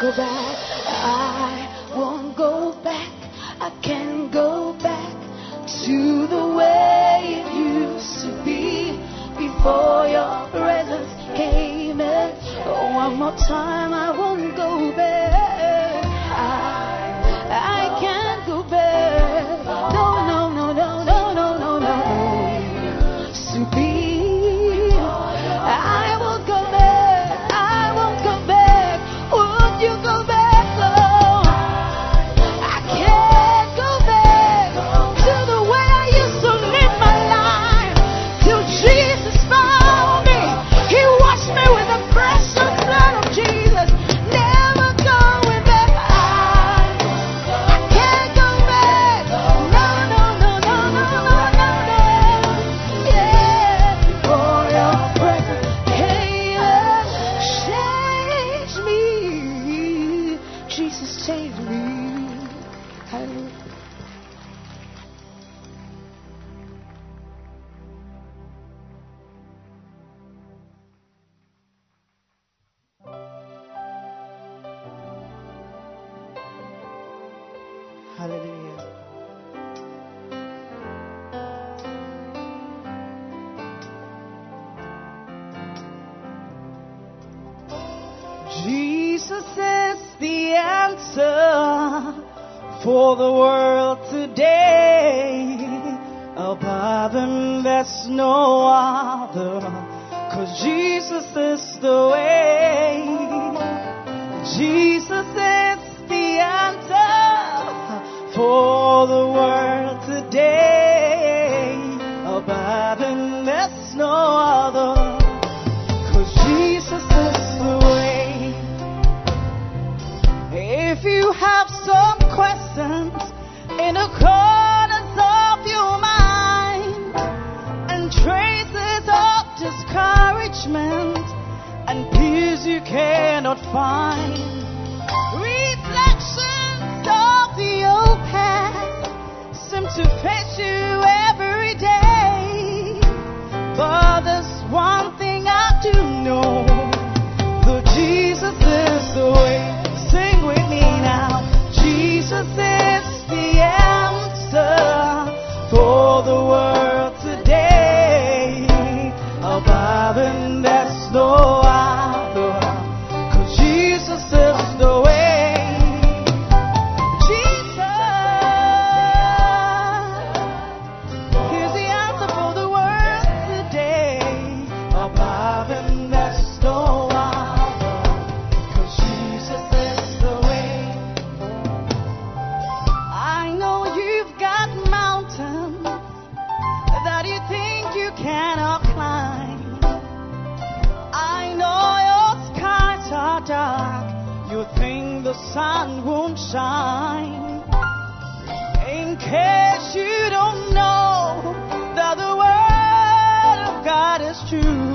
Go back. I won't go back. I can't go back to the way it used to be before your presence came in. Oh, one more time, I won't go back. you.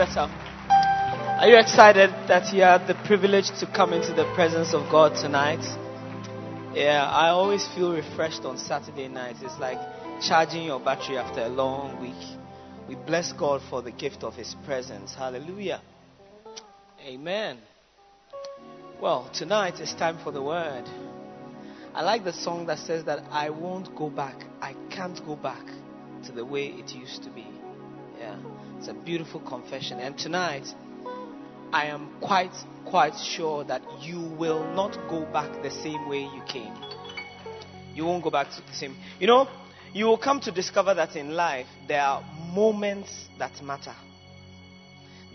Better. Are you excited that you had the privilege to come into the presence of God tonight? Yeah, I always feel refreshed on Saturday nights. It's like charging your battery after a long week. We bless God for the gift of His presence. Hallelujah. Amen. Well, tonight it's time for the word. I like the song that says that I won't go back. I can't go back to the way it used to be. It's a beautiful confession. And tonight, I am quite, quite sure that you will not go back the same way you came. You won't go back to the same. You know, you will come to discover that in life there are moments that matter.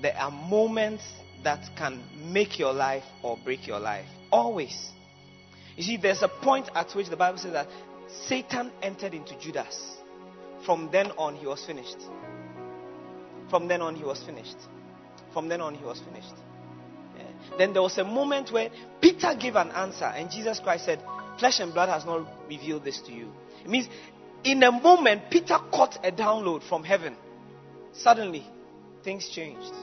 There are moments that can make your life or break your life. Always. You see, there's a point at which the Bible says that Satan entered into Judas. From then on, he was finished. From then on, he was finished. From then on, he was finished. Yeah. Then there was a moment where Peter gave an answer, and Jesus Christ said, Flesh and blood has not revealed this to you. It means in a moment, Peter caught a download from heaven. Suddenly, things changed.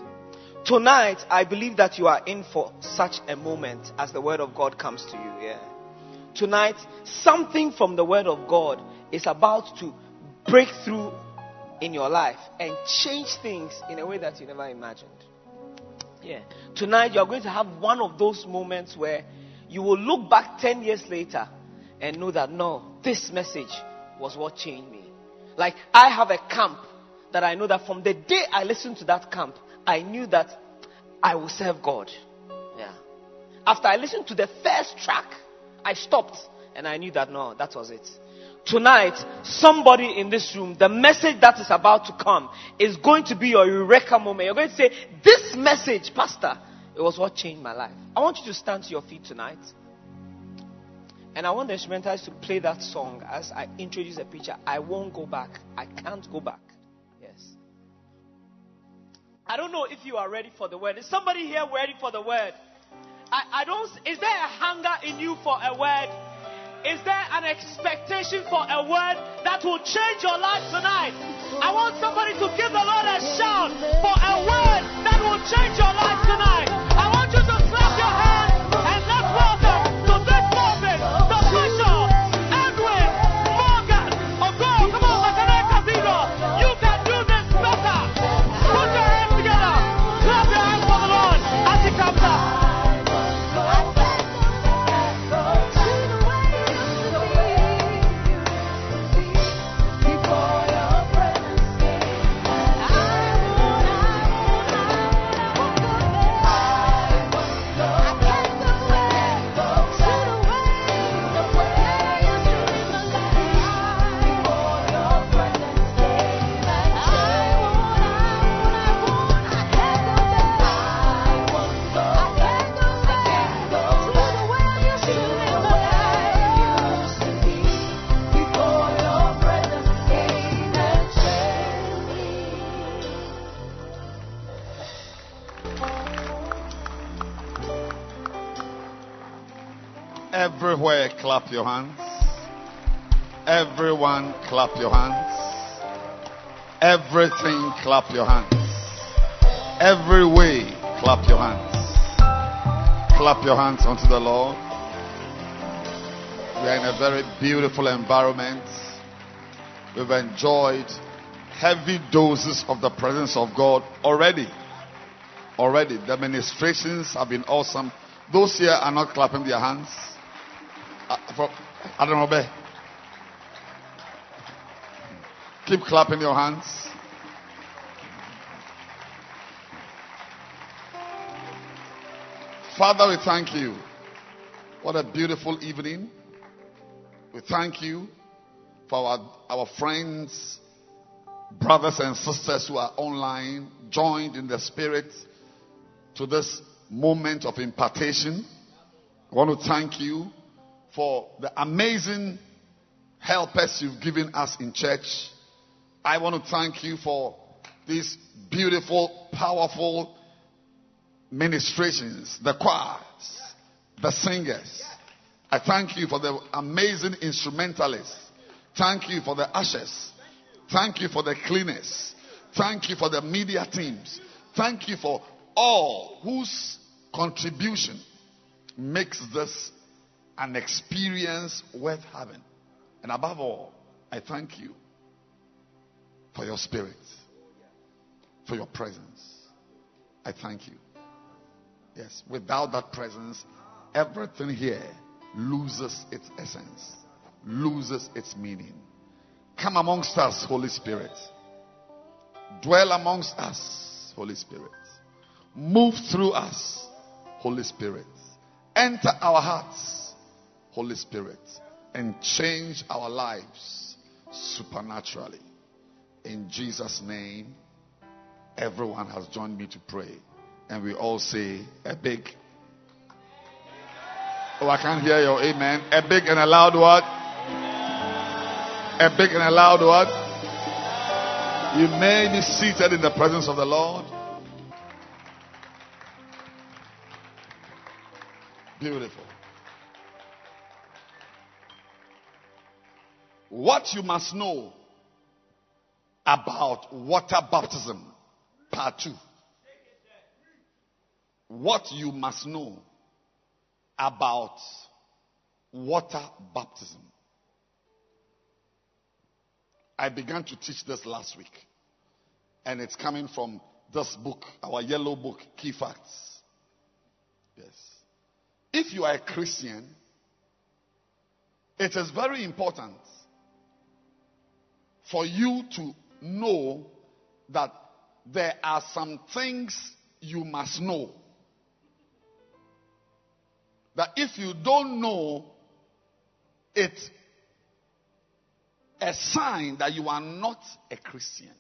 Tonight, I believe that you are in for such a moment as the word of God comes to you. Yeah. Tonight, something from the word of God is about to break through in your life and change things in a way that you never imagined. Yeah. Tonight, you are going to have one of those moments where you will look back 10 years later and know that no, this message was what changed me. Like, I have a camp that I know that from the day I listened to that camp, I knew that I will serve God. Yeah. After I listened to the first track, I stopped and I knew that no, that was it. Tonight, somebody in this room, the message that is about to come is going to be your eureka moment. You're going to say, This message, Pastor, it was what changed my life. I want you to stand to your feet tonight. And I want the instrumentalists to play that song as I introduce the preacher. I won't go back. I can't go back. Yes. I don't know if you are ready for the word. Is somebody here ready for the word? I, I don't. Is there a hunger in you for a word? Is there an expectation for a word that will change your life tonight? I want somebody to give the Lord a shout for a word that will change your life tonight. Everywhere, clap your hands. Everyone, clap your hands. Everything, clap your hands. Every way, clap your hands. Clap your hands unto the Lord. We are in a very beautiful environment. We've enjoyed heavy doses of the presence of God already. Already. The ministrations have been awesome. Those here are not clapping their hands. Uh, know, Keep clapping your hands. Father, we thank you. What a beautiful evening. We thank you for our, our friends, brothers, and sisters who are online, joined in the spirit to this moment of impartation. I want to thank you for the amazing helpers you've given us in church. I want to thank you for these beautiful, powerful ministrations, the choirs, the singers. I thank you for the amazing instrumentalists. Thank you for the ushers. Thank you for the cleaners. Thank you for the media teams. Thank you for all whose contribution makes this an experience worth having. And above all, I thank you for your spirit, for your presence. I thank you. Yes, without that presence, everything here loses its essence, loses its meaning. Come amongst us, Holy Spirit. Dwell amongst us, Holy Spirit. Move through us, Holy Spirit. Enter our hearts, Holy Spirit, and change our lives supernaturally. In Jesus' name, everyone has joined me to pray. And we all say a big. Oh, I can't hear your amen. A big and a loud what? A big and a loud what? You may be seated in the presence of the Lord. Beautiful. What you must know about water baptism, part two. What you must know about water baptism. I began to teach this last week, and it's coming from this book, our yellow book, Key Facts. Yes. If you are a Christian, it is very important for you to know that there are some things you must know. That if you don't know, it's a sign that you are not a Christian.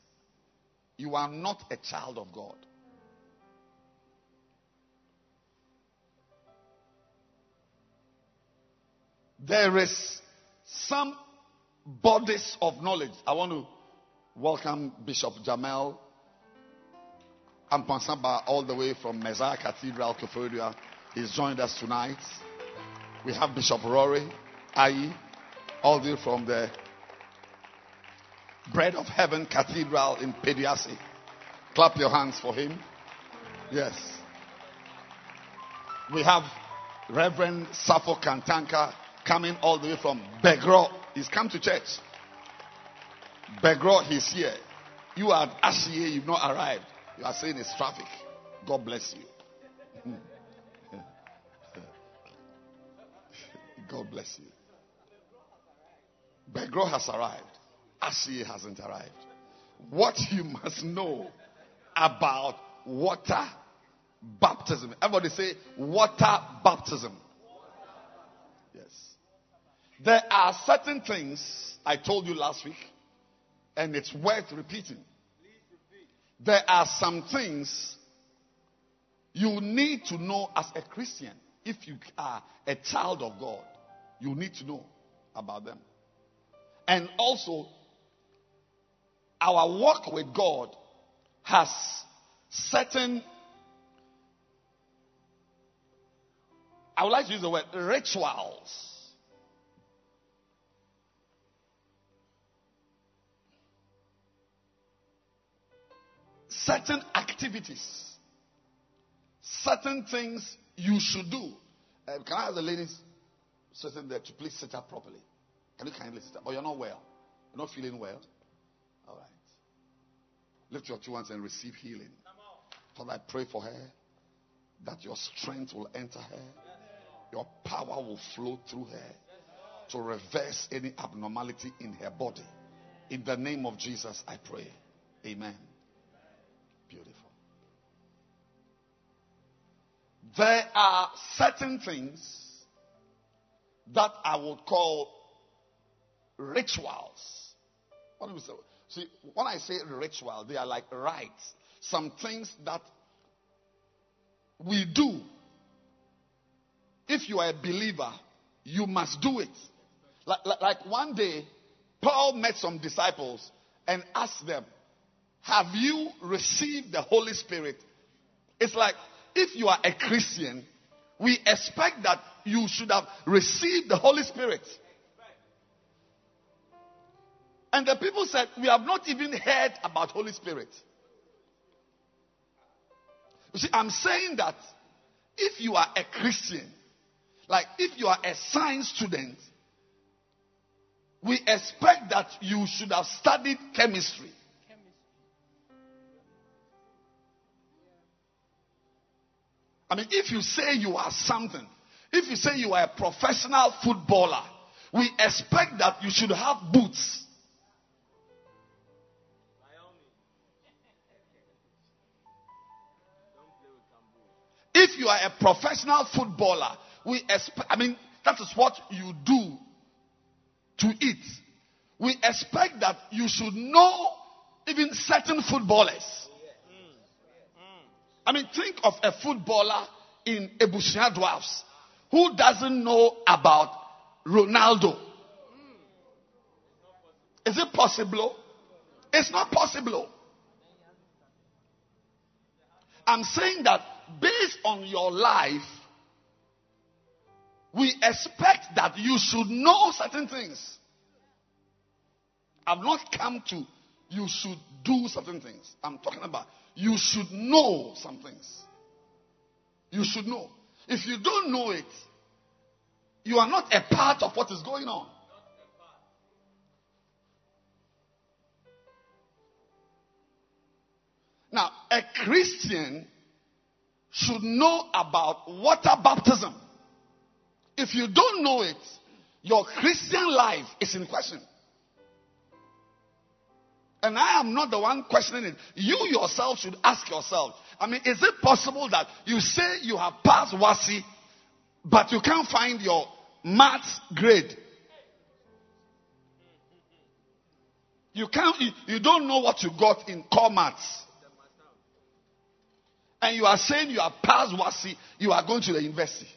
You are not a child of God. There is some bodies of knowledge. I want to welcome Bishop Jamel Ampansaba all the way from Messiah Cathedral, Koforidua. He's joined us tonight. We have Bishop Rory Ayi, all the way from the Bread of Heaven Cathedral in Pediasi. Clap your hands for him. Yes. We have Reverend Safo Kantanka coming all the way from Begro. He's come to church. Begro, he's here. You are at Ashie, you've not arrived. You are saying it's traffic. God bless you. God bless you. Begro has arrived. Ashie hasn't arrived. What you must know about water baptism. Everybody say water baptism. There are certain things I told you last week, and it's worth repeating. There are some things you need to know as a Christian. If you are a child of God, you need to know about them. And also, our walk with God has certain, I would like to use the word rituals certain activities, certain things you should do. Uh, can I ask the ladies sitting there to please sit up properly? Can you kindly sit up? Oh, you're not well. You're not feeling well? All right. Lift your two hands and receive healing. Father, I pray for her that your strength will enter her, your power will flow through her to reverse any abnormality in her body. In the name of Jesus, I pray. Amen. There are certain things that I would call rituals. What do we say? See, when I say ritual, they are like rites. Some things that we do. If you are a believer, you must do it. Like, like, like one day, Paul met some disciples and asked them, Have you received the Holy Spirit? It's like if you are a Christian, we expect that you should have received the Holy Spirit. And the people said, We have not even heard about Holy Spirit. You see, I'm saying that if you are a Christian, like if you are a science student, we expect that you should have studied chemistry. I mean, if you say you are something, if you say you are a professional footballer, we expect that you should have boots. If you are a professional footballer, we expect, I mean, that is what you do to eat. We expect that you should know even certain footballers. I mean, think of a footballer in Ebusua Dwarfs who doesn't know about Ronaldo. Is it possible? It's not possible. I'm saying that based on your life, we expect that you should know certain things. I've not come to you should do certain things. I'm talking about you should know some things. You should know. If you don't know it, you are not a part of what is going on. Now, a Christian should know about water baptism. If you don't know it, your Christian life is in question. And I am not the one questioning it. You yourself should ask yourself. I mean, is it possible that you say you have passed WASSCE, but you can't find your maths grade? You can't, you, you don't know what you got in core maths. And you are saying you have passed WASSCE, you are going to the university.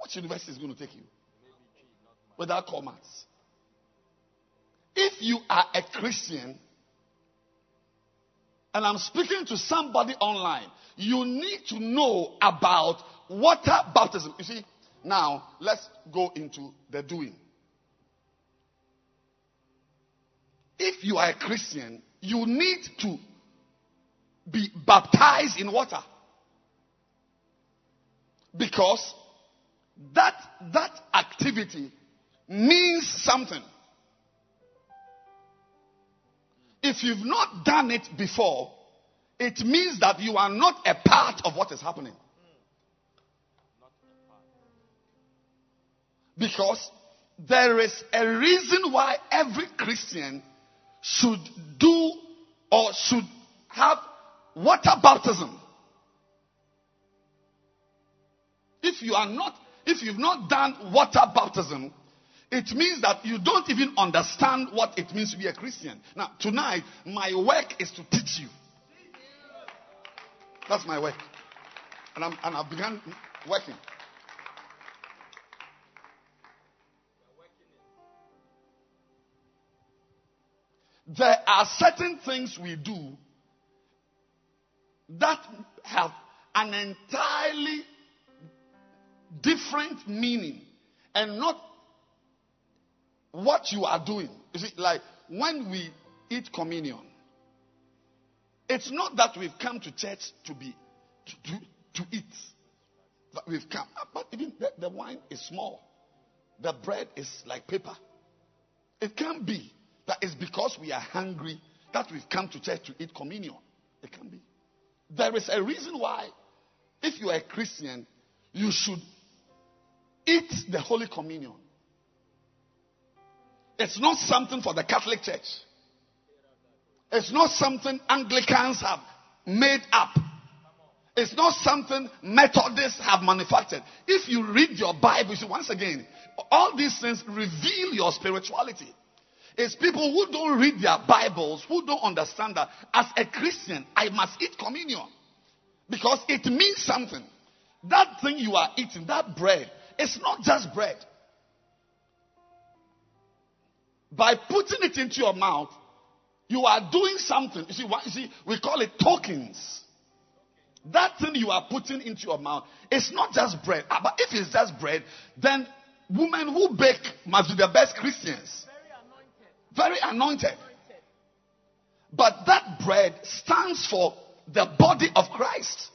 Which university is going to take you? Without core maths. If you are a Christian, and I'm speaking to somebody online, you need to know about water baptism. You see, now let's go into the doing. If you are a Christian, you need to be baptized in water. Because that, that activity means something. If you've not done it before, it means that you are not a part of what is happening. Because there is a reason why every Christian should do or should have water baptism. If you are not, if you've not done water baptism, it means that you don't even understand what it means to be a Christian. Now, tonight, my work is to teach you. That's my work. And, I'm, and I've begun working. There are certain things we do that have an entirely different meaning and not what you are doing. You see, like when we eat communion, It's not that we've come to church to be to, to, to eat. But we've come, ah, but even the, the wine is small. The bread is like paper. It can't be that it's because we are hungry that we've come to church to eat communion. It can be. There is a reason why, if you are a Christian, you should eat the Holy Communion. It's not something for the Catholic Church. It's not something Anglicans have made up. It's not something Methodists have manufactured. If you read your Bible, you see, once again, all these things reveal your spirituality. It's people who don't read their Bibles, who don't understand that as a Christian, I must eat communion. Because it means something. That thing you are eating, that bread, it's not just bread. By putting it into your mouth, you are doing something. You see, what, you see, we call it tokens. That thing you are putting into your mouth is not just bread. Ah, But if it's just bread, then women who bake must be the best Christians. Very anointed. But that bread stands for the body of Christ.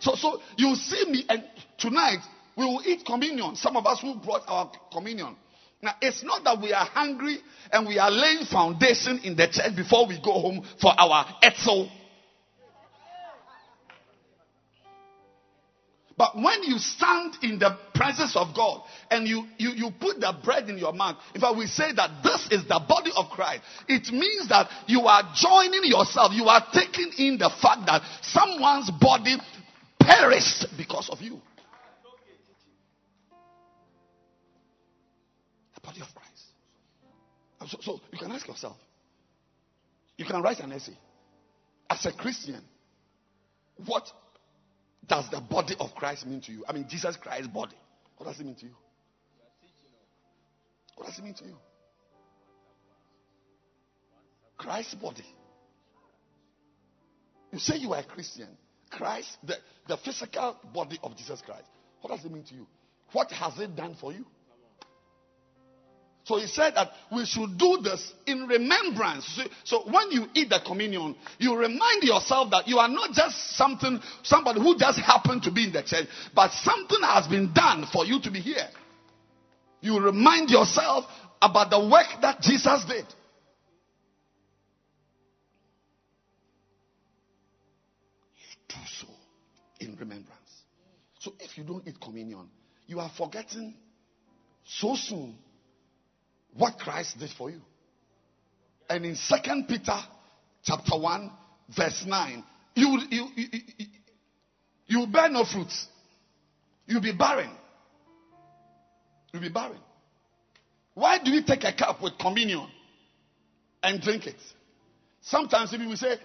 So, so you see me, and tonight we will eat communion. Some of us who brought our communion. Now, it's not that we are hungry and we are laying foundation in the church before we go home for our etzel. But when you stand in the presence of God and you, you, you put the bread in your mouth, in fact, we say that this is the body of Christ. It means that you are joining yourself. You are taking in the fact that someone's body perished because of you. Body of Christ. So, so you can ask yourself, you can write an essay. As a Christian, what does the body of Christ mean to you? I mean, Jesus Christ's body. What does it mean to you? What does it mean to you? Christ's body. You say you are a Christian. Christ, the, the physical body of Jesus Christ. What does it mean to you? What has it done for you? So he said that we should do this in remembrance. So- when you eat the communion, you remind yourself that you are not just something, somebody who just happened to be in the church, but something has been done for you to be here. You remind yourself about the work that Jesus did. You do so in remembrance. So if you don't eat communion, you are forgetting so soon what Christ did for you. And in Second Peter chapter 1, verse 9, you, you, you, you, you bear no fruits. You'll be barren. You'll be barren. Why do we take a cup with communion and drink it? Sometimes people will say,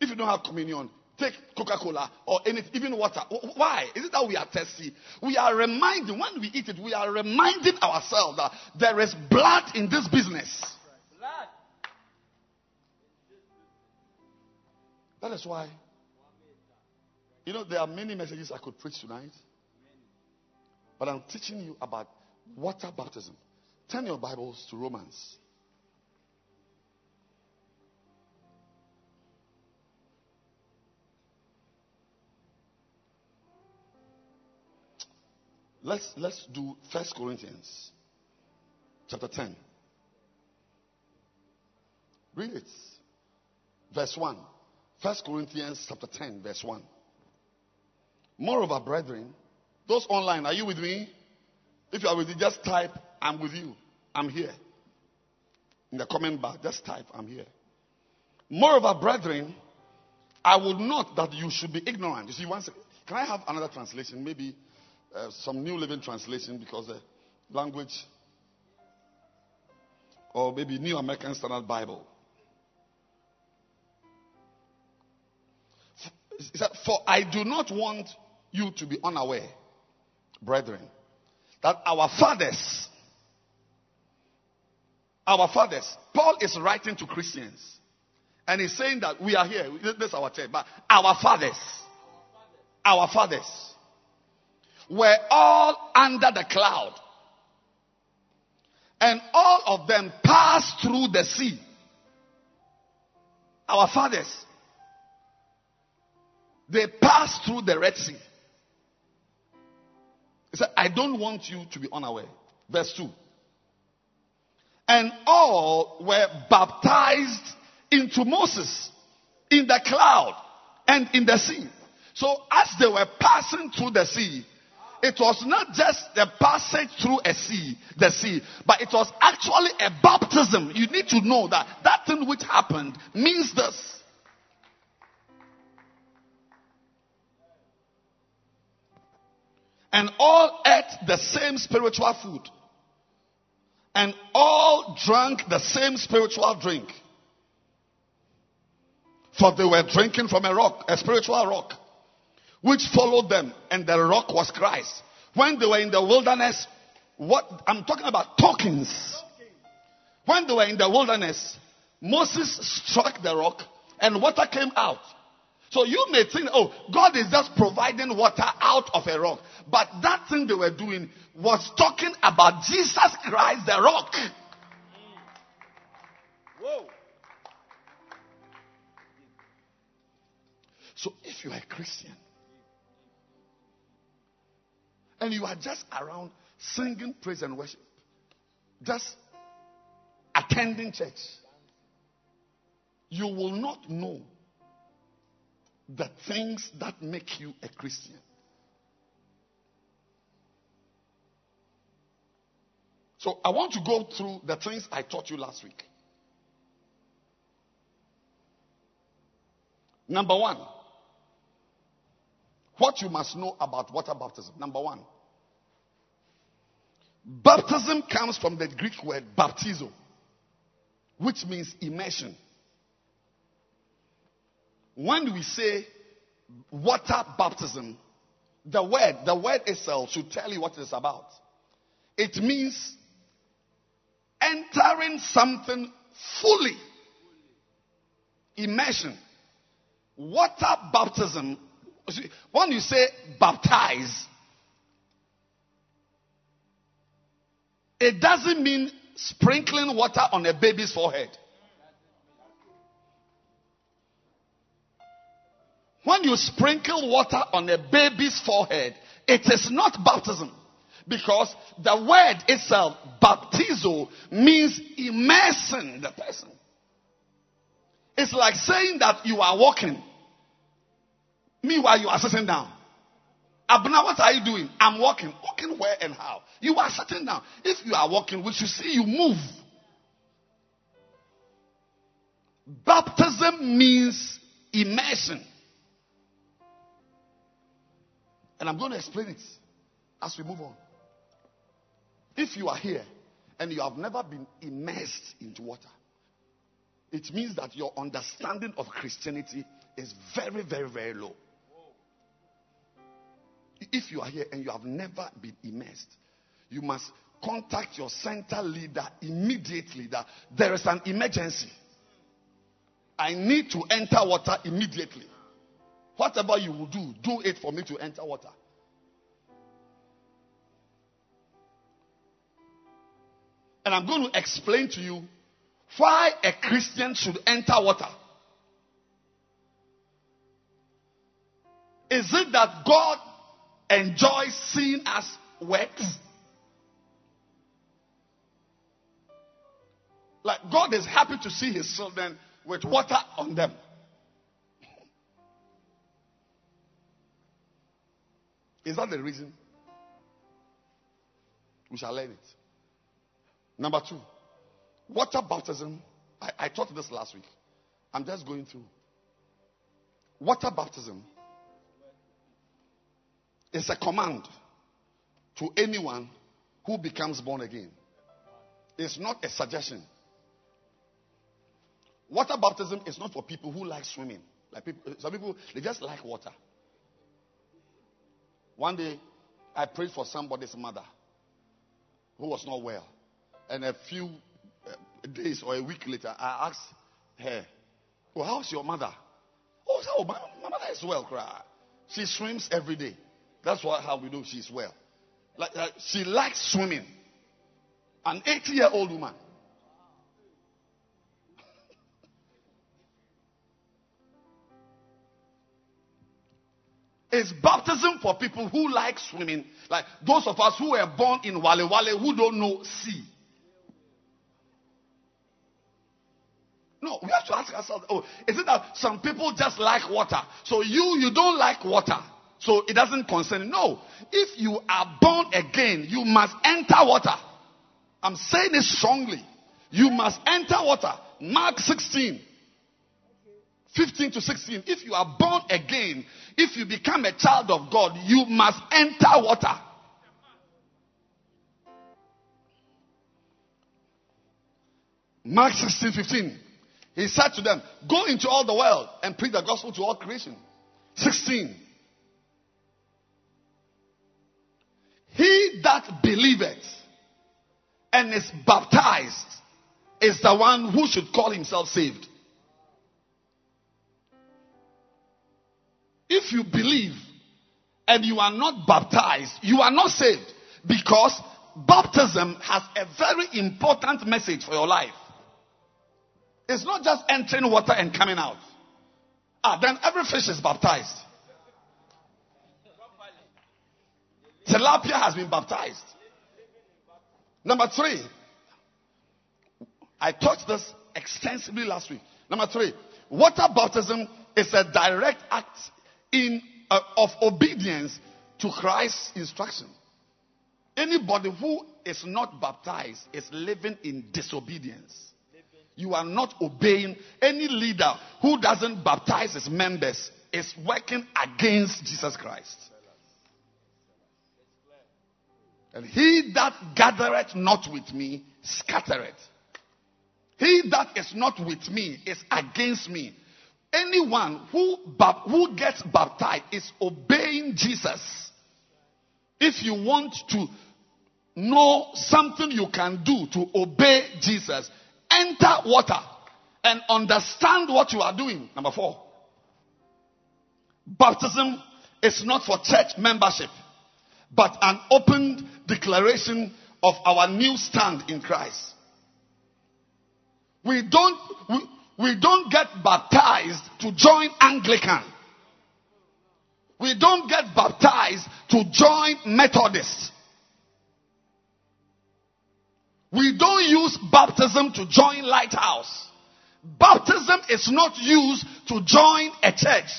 if you don't have communion, take Coca-Cola or anything, even water. Why? Is it that we are thirsty? We are reminding, when we eat it, we are reminding ourselves that there is blood in this business. Blood. That is why, you know, there are many messages I could preach tonight. But I'm teaching you about water baptism. Turn your Bibles to Romans. Let's let's do First Corinthians chapter 10. Read it. Verse 1. First Corinthians chapter 10, verse 1. Moreover, brethren, those online, are you with me? If you are with me, just type, I'm with you. I'm here. In the comment bar, just type, I'm here. Moreover, brethren, I would not that you should be ignorant. You see, second. Can I have another translation? Maybe uh, some New Living Translation because the language, or maybe New American Standard Bible. For I do not want you to be unaware, brethren, that our fathers, our fathers, Paul is writing to Christians, and he's saying that we are here, this is our church, but our fathers, our fathers, were all under the cloud, and all of them passed through the sea. Our fathers They passed through the Red Sea. He said, I don't want you to be unaware. Verse 2. And all were baptized into Moses in the cloud and in the sea. So as they were passing through the sea, it was not just the passage through a sea, the sea, but it was actually a baptism. You need to know that that thing which happened means this. And all ate the same spiritual food. And all drank the same spiritual drink. For they were drinking from a rock, a spiritual rock, which followed them, and the rock was Christ. When they were in the wilderness, what I'm talking about talkings. When they were in the wilderness, Moses struck the rock and water came out. So you may think, oh, God is just providing water out of a rock. But that thing they were doing was talking about Jesus Christ, the rock. Whoa. So if you are a Christian and you are just around singing praise and worship, just attending church, you will not know the things that make you a Christian. So I want to go through the things I taught you last week. Number one, what you must know about water baptism. Number one, baptism comes from the Greek word baptizo, which means immersion. When we say water baptism, the word, the word itself should tell you what it's about. It means entering something fully. Immersion. Water baptism. Oh, when you say baptize, it doesn't mean sprinkling water on a baby's forehead. When you sprinkle water on a baby's forehead, it is not baptism. Because the word itself, baptizo, means immersing the person. It's like saying that you are walking. Meanwhile, you are sitting down. Abner, what are you doing? I'm walking. Walking where and how? You are sitting down. If you are walking, we should see you move. Baptism means immersion. And I'm going to explain it as we move on. If you are here and you have never been immersed into water, it means that your understanding of Christianity is very, very, very low. If you are here and you have never been immersed, you must contact your center leader immediately that there is an emergency. I need to enter water immediately. Whatever you will do, do it for me to enter water. And I'm going to explain to you why a Christian should enter water. Is it that God enjoys seeing us wet? Like God is happy to see his children with water on them. Is that the reason? We shall learn it. Number two, water baptism. I, I taught this last week. I'm just going through. Water baptism is a command to anyone who becomes born again. It's not a suggestion. Water baptism is not for people who like swimming. Like people, some people they just like water. One day, I prayed for somebody's mother who was not well. And a few uh, days or a week later, I asked her, Well, how's your mother? Oh, so my, my mother is well, cry. She swims every day. That's what, how we know she's well. Like, uh, she likes swimming. An 80 year old woman. It's baptism for people who like swimming, like those of us who were born in Wale Wale who don't know sea. No, we have to ask ourselves, oh, is it that some people just like water? So you, you don't like water. So it doesn't concern. No. If you are born again, you must enter water. I'm saying it strongly. You must enter water. Mark 16. 15 to 16. If you are born again, if you become a child of God, you must enter water. Mark 16, 15. He said to them, Go into all the world and preach the gospel to all creation. 16. He that believeth and is baptized is the one who should call himself saved. If you believe and you are not baptized, you are not saved because baptism has a very important message for your life. It's not just entering water and coming out. Ah, then every fish is baptized. Tilapia has been baptized. Number three, I taught this extensively last week. Number three, water baptism is a direct act in uh, of obedience to Christ's instruction. Anybody who is not baptized is living in disobedience. You are not obeying any leader who doesn't baptize his members is working against Jesus Christ. And he that gathereth not with me scattereth. He that is not with me is against me. Anyone who, who gets baptized is obeying Jesus. If you want to know something you can do to obey Jesus, enter water and understand what you are doing. Number four. Baptism is not for church membership, but an open declaration of our new stand in Christ. We don't, we, we don't get baptized to join Anglican. We don't get baptized to join Methodist. We don't use baptism to join Lighthouse. Baptism is not used to join a church.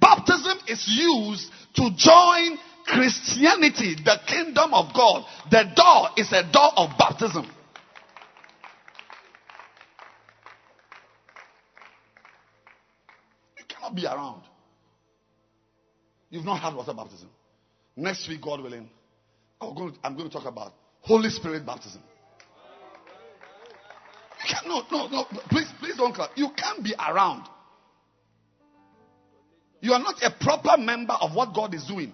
Baptism is used to join Christianity, the kingdom of God. The door is a door of baptism. You cannot be around. You've not had water baptism. Next week, God willing, I'm going to, I'm going to talk about Holy Spirit baptism. You no, no, no. Please, please don't clap. You can't be around. You are not a proper member of what God is doing.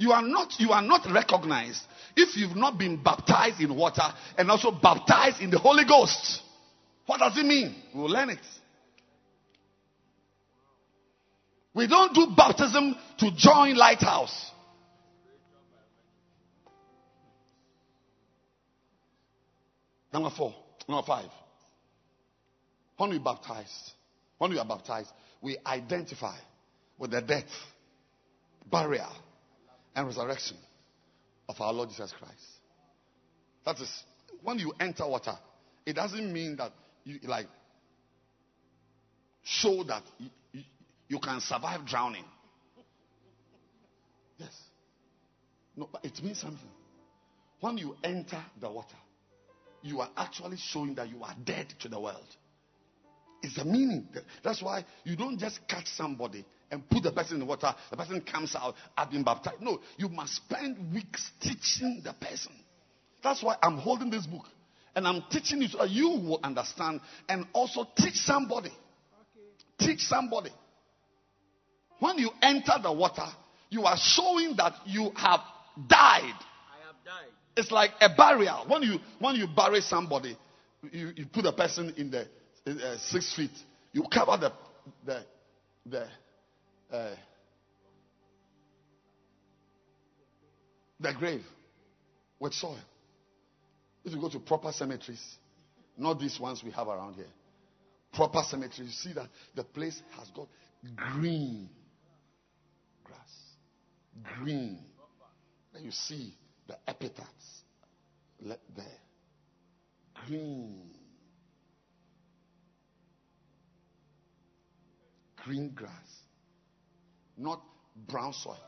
You are not, you are not recognized if you've not been baptized in water and also baptized in the Holy Ghost. What does it mean? We'll learn it. We don't do baptism to join Lighthouse. Number four, number five. When we baptize, when we are baptized, we identify with the death, burial, and resurrection of our Lord Jesus Christ. That is, when you enter water, it doesn't mean that you like show that you, you, can survive drowning. Yes. No, but it means something. When you enter the water, you are actually showing that you are dead to the world. It's the meaning. That's why you don't just catch somebody and put the person in the water, the person comes out, I've been baptized. No, you must spend weeks teaching the person. That's why I'm holding this book. And I'm teaching you so that you will understand and also teach somebody. Okay. Teach somebody. When you enter the water, you are showing that you have died. I have died. It's like a burial. When you when you bury somebody, you, you put a person in the uh, six feet. You cover the the the uh, the grave with soil. If you go to proper cemeteries, not these ones we have around here, proper cemeteries, you see that the place has got green grass. green. Then you see the epitaphs there. Green. Green grass. Not brown soil.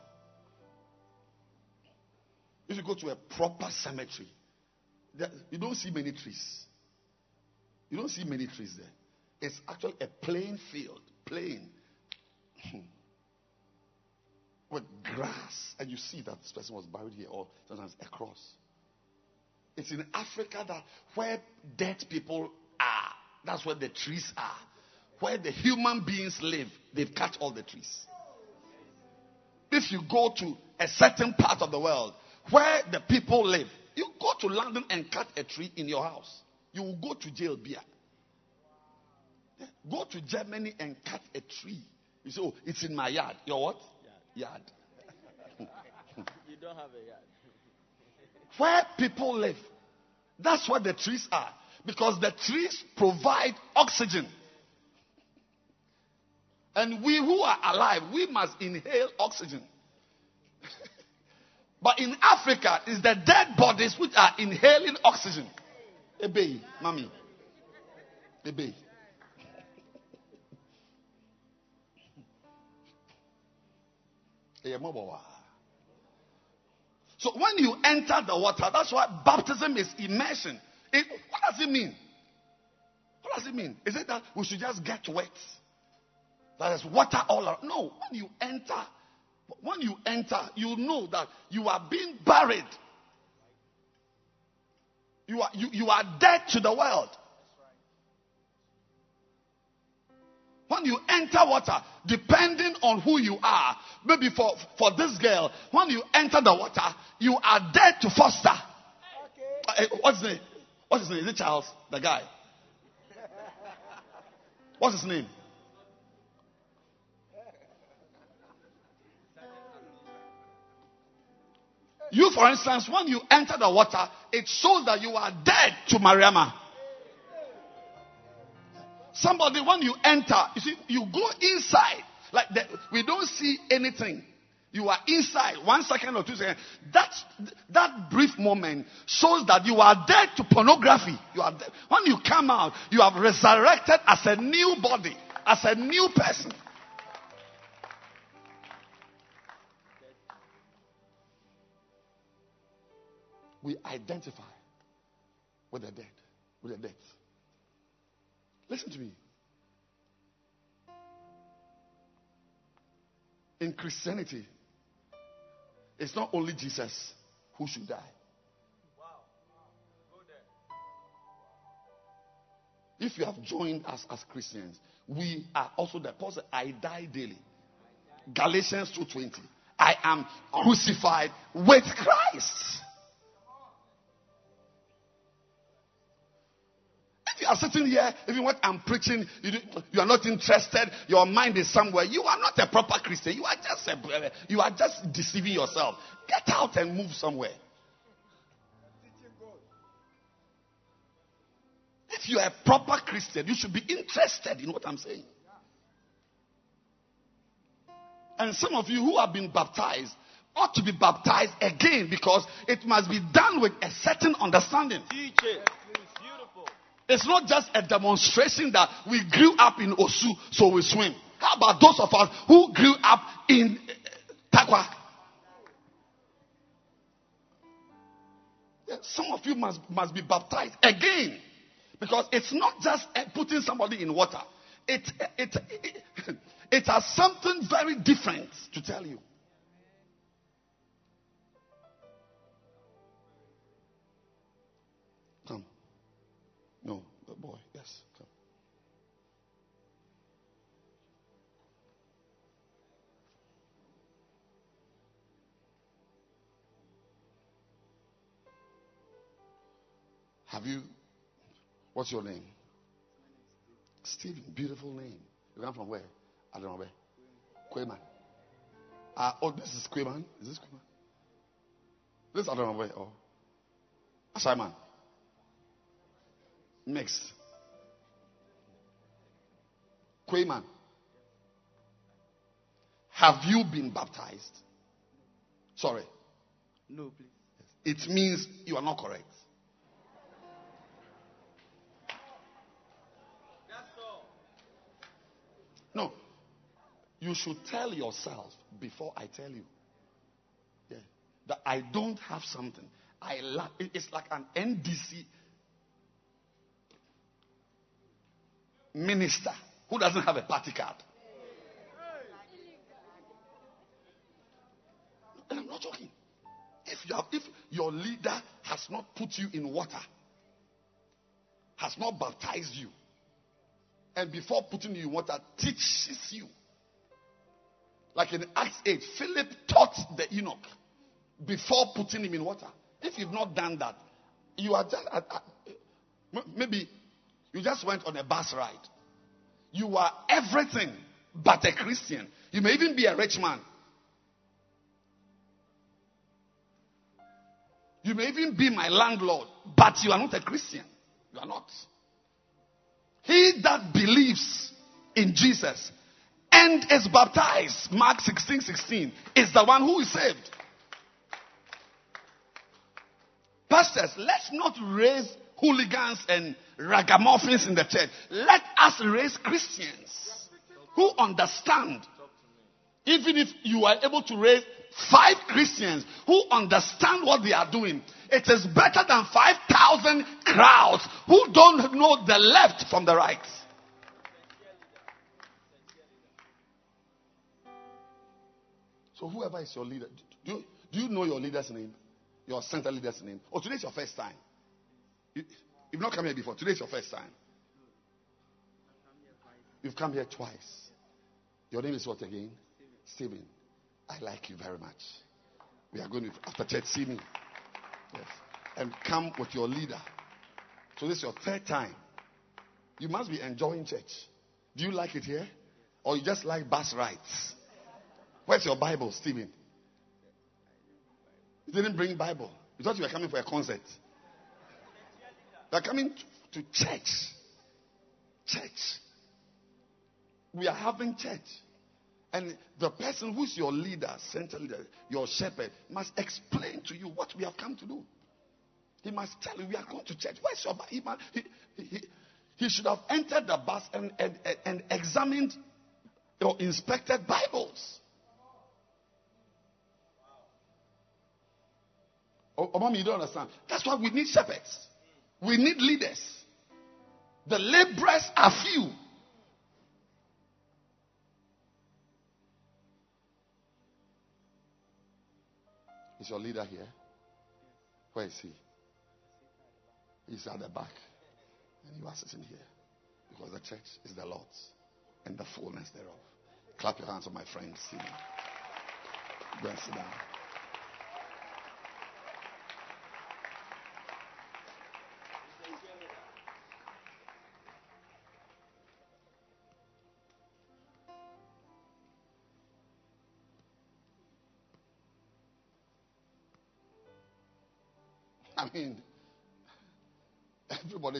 If you go to a proper cemetery, you don't see many trees. You don't see many trees there. It's actually a plain field, plain, with grass, and you see that this person was buried here, or sometimes across. It's in Africa that where dead people are, that's where the trees are. Where the human beings live, they've cut all the trees. If you go to a certain part of the world where the people live, you go to London and cut a tree in your house. You will go to jail, beer. Go to Germany and cut a tree. You say, oh, it's in my yard. Your what? Yard. You don't have a yard. Where people live, that's where the trees are. Because the trees provide oxygen. And we who are alive, we must inhale oxygen. but in Africa, it's the dead bodies which are inhaling oxygen. Ebe, mommy. Ebe. So when you enter the water, that's why baptism is immersion. It, what does it mean? What does it mean? Is it that we should just get wet? That is water all around. No, when you enter, when you enter, you know that you are being buried. You are, you, you are dead to the world. When you enter water, depending on who you are, maybe for, for this girl, when you enter the water, you are dead to foster. Uh, what's his name? What's his name? Is it Charles, the guy? What's his name? You, for instance, when you enter the water, it shows that you are dead to Mariama. Somebody, when you enter, you see, you go inside. Like the, we don't see anything. You are inside one second or two seconds. That, that brief moment shows that you are dead to pornography. You are dead. When you come out, you have resurrected as a new body, as a new person. We identify with the dead, with the dead. Listen to me. In Christianity, it's not only Jesus who should die. If you have joined us as Christians, we are also the said, I die daily. Galatians 2:20. I am crucified with Christ. You are sitting here, even what I'm preaching, you, you are not interested, your mind is somewhere, you are not a proper Christian. You are just a, you are just deceiving yourself. Get out and move somewhere. If you are a proper Christian, you should be interested in what I'm saying. And some of you who have been baptized ought to be baptized again because it must be done with a certain understanding. It's not just a demonstration that we grew up in Osu, so we swim. How about those of us who grew up in uh, Tarkwa? Some of you must, must be baptized again. Because it's not just uh, putting somebody in water. It, it, it, it has something very different to tell you. Boy. Yes, come. Have you? What's your name? Stephen. Beautiful name. You come from where? I don't know where. Quayman. Uh, oh, this is Quayman. Is this Quayman? This I don't know where. Oh, Simon. Mixed. Quayman. Have you been baptized? Sorry. No, please. It means you are not correct. No. You should tell yourself before I tell you. Yeah. That I don't have something. I lack. It's like an NDC minister who doesn't have a party card. And I'm not joking. If, you have, if your leader has not put you in water, has not baptized you, and before putting you in water, teaches you. Like in Acts 8, Philip taught the eunuch before putting him in water. If you've not done that, you are just, uh, uh, maybe you just went on a bus ride. You are everything but a Christian. You may even be a rich man. You may even be my landlord, but you are not a Christian. You are not. He that believes in Jesus and is baptized, Mark 16 16, is the one who is saved. Pastors, let's not raise hooligans and ragamuffins in the church. Let us raise Christians who understand. Even if you are able to raise five Christians who understand what they are doing, it is better than 5,000 crowds who don't know the left from the right. So, whoever is your leader, do you, do you know your leader's name? Your center leader's name? Oh, today's your first time. You, you've not come here before. Today's your first time. You've come here twice. Your name is what again? Stephen. I like you very much. We are going to, after church, see me. Yes. And come with your leader. So this is your third time. You must be enjoying church. Do you like it here? Or you just like bus rides? Where's your Bible, Stephen? You didn't bring Bible. You thought you were coming for a concert. You are coming to, church. Church. We are having church. And the person who's your leader, center leader, your shepherd, must explain to you what we have come to do. He must tell you we are going to church. Where's your? He, he, he, he should have entered the bus and, and, and- and examined or inspected Bibles. Oh, oh, mommy, you don't understand. That's why we need shepherds. We need leaders. The laborers are few. Is your leader here? Where is he? He's at the back. And you are sitting here. Because the church is the Lord's and the fullness thereof. Clap your hands for my friend Stephen. Go and sit down.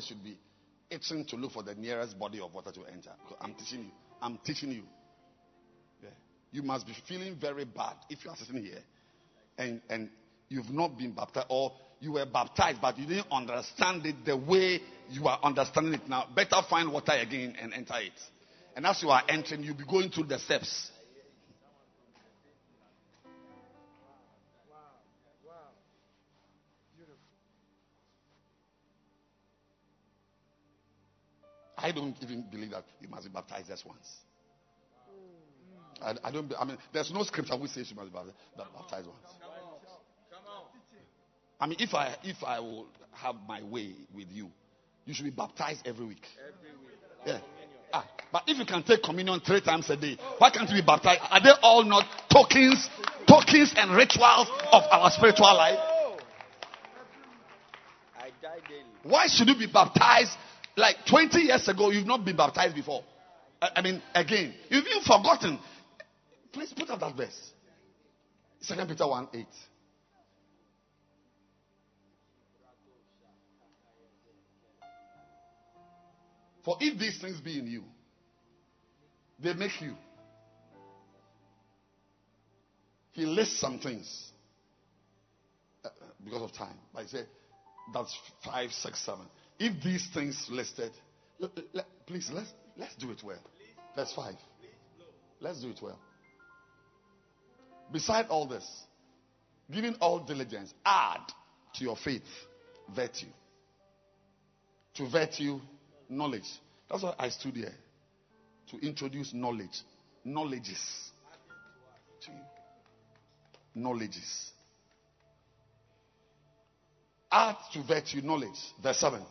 Should be itching to look for the nearest body of water to enter. I'm teaching you. I'm teaching you. Yeah. You must be feeling very bad if you are sitting here and, and you've not been baptized or you were baptized but you didn't understand it the way you are understanding it now. Better find water again and enter it. And as you are entering, you'll be going through the steps. I don't even believe that you must be baptized just once. I, I don't. I mean, there's no scripture which says you must be baptized, baptized once. I mean, if I if I will have my way with you, you should be baptized every week. Yeah. Ah, but if you can take communion three times a day, why can't you be baptized? Are they all not tokens, tokens and rituals of our spiritual life? I die daily. Why should you be baptized like 20 years ago? You've not been baptized before. I, mean, again, you've even forgotten. Please put up that verse. Second Peter 1 8. For if these things be in you, they make you. He lists some things. Uh, uh, because of time. But I say that's five, six, seven. If these things listed, le- le- please let's let's do it well. Verse five. Let's do it well. Beside all this, giving all diligence, add to your faith virtue. To virtue, knowledge. That's why I stood here to introduce knowledge. Knowledges to you. Knowledges. Add to virtue knowledge. Verse 7.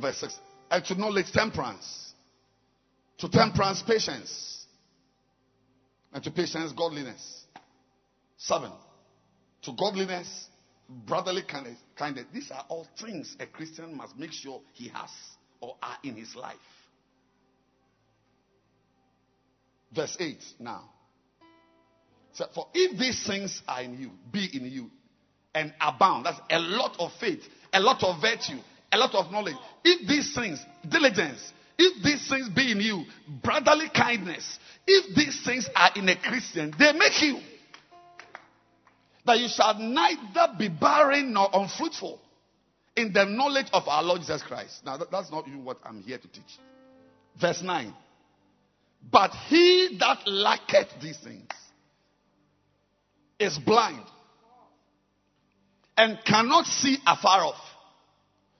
Verse 6. And to knowledge temperance. To temperance patience. And to patience godliness. 7. To godliness brotherly kindness. kindness. These are all things a Christian must make sure he has or are in his life. Verse 8 now. So, for if these things are in you, be in you, and abound, that's a lot of faith, a lot of virtue, a lot of knowledge. If these things, diligence, if these things be in you, brotherly kindness, if these things are in a Christian, they make you that you shall neither be barren nor unfruitful in the knowledge of our Lord Jesus Christ. Now, that- that's not even what I'm here to teach. Verse 9. But he that lacketh these things is blind and cannot see afar off.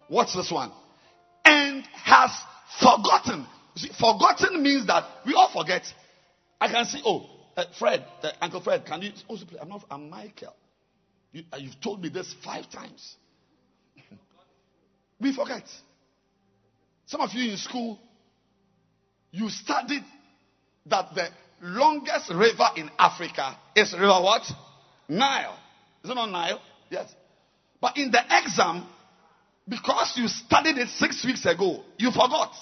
What's this one? And has forgotten. See, forgotten means that we all forget. I can see, oh, uh, Fred, uh, Uncle Fred, can you also play? I'm not, I'm Michael. You, uh, you've told me this five times. we forget. Some of you in school, you studied that the longest river in Africa is river what? Nile. Is it not Nile? Yes. But in the exam, because you studied it six weeks ago, you forgot.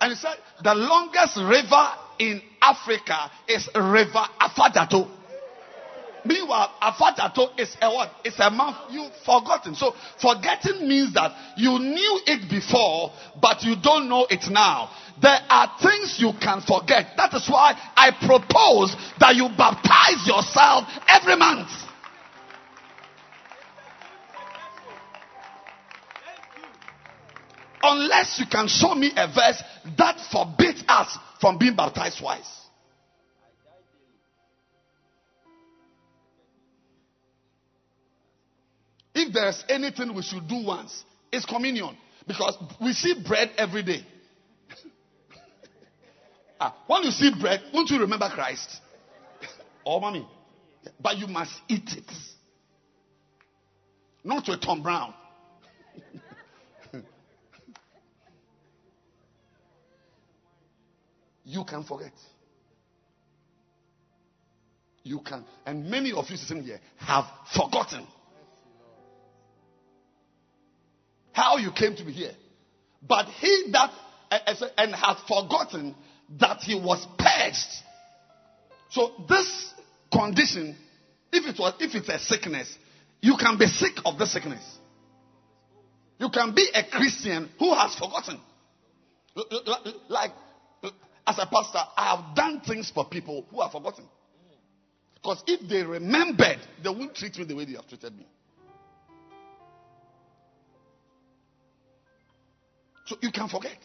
And you said the longest river in Africa is River Afadjato. Meanwhile, Afadjato is a what? It's a month you've forgotten. So forgetting means that you knew it before, but you don't know it now. There are things you can forget. That is why I propose that you baptize yourself every month. Unless you can show me a verse that forbids us from being baptized twice. If there's anything we should do once, it's communion. Because we see bread every day. ah, when you see bread, won't you remember Christ? oh, mommy. But you must eat it. Not with Tom Brown. you can forget. You can. And many of you sitting here have forgotten how you came to be here. But he that eh, eh, and has forgotten that he was purged. So this condition, if it was if it's a sickness, you can be sick of the sickness. You can be a Christian who has forgotten. Like as a pastor, I have done things for people who have forgotten. Because if they remembered, they wouldn't treat me the way they have treated me. So you can forget.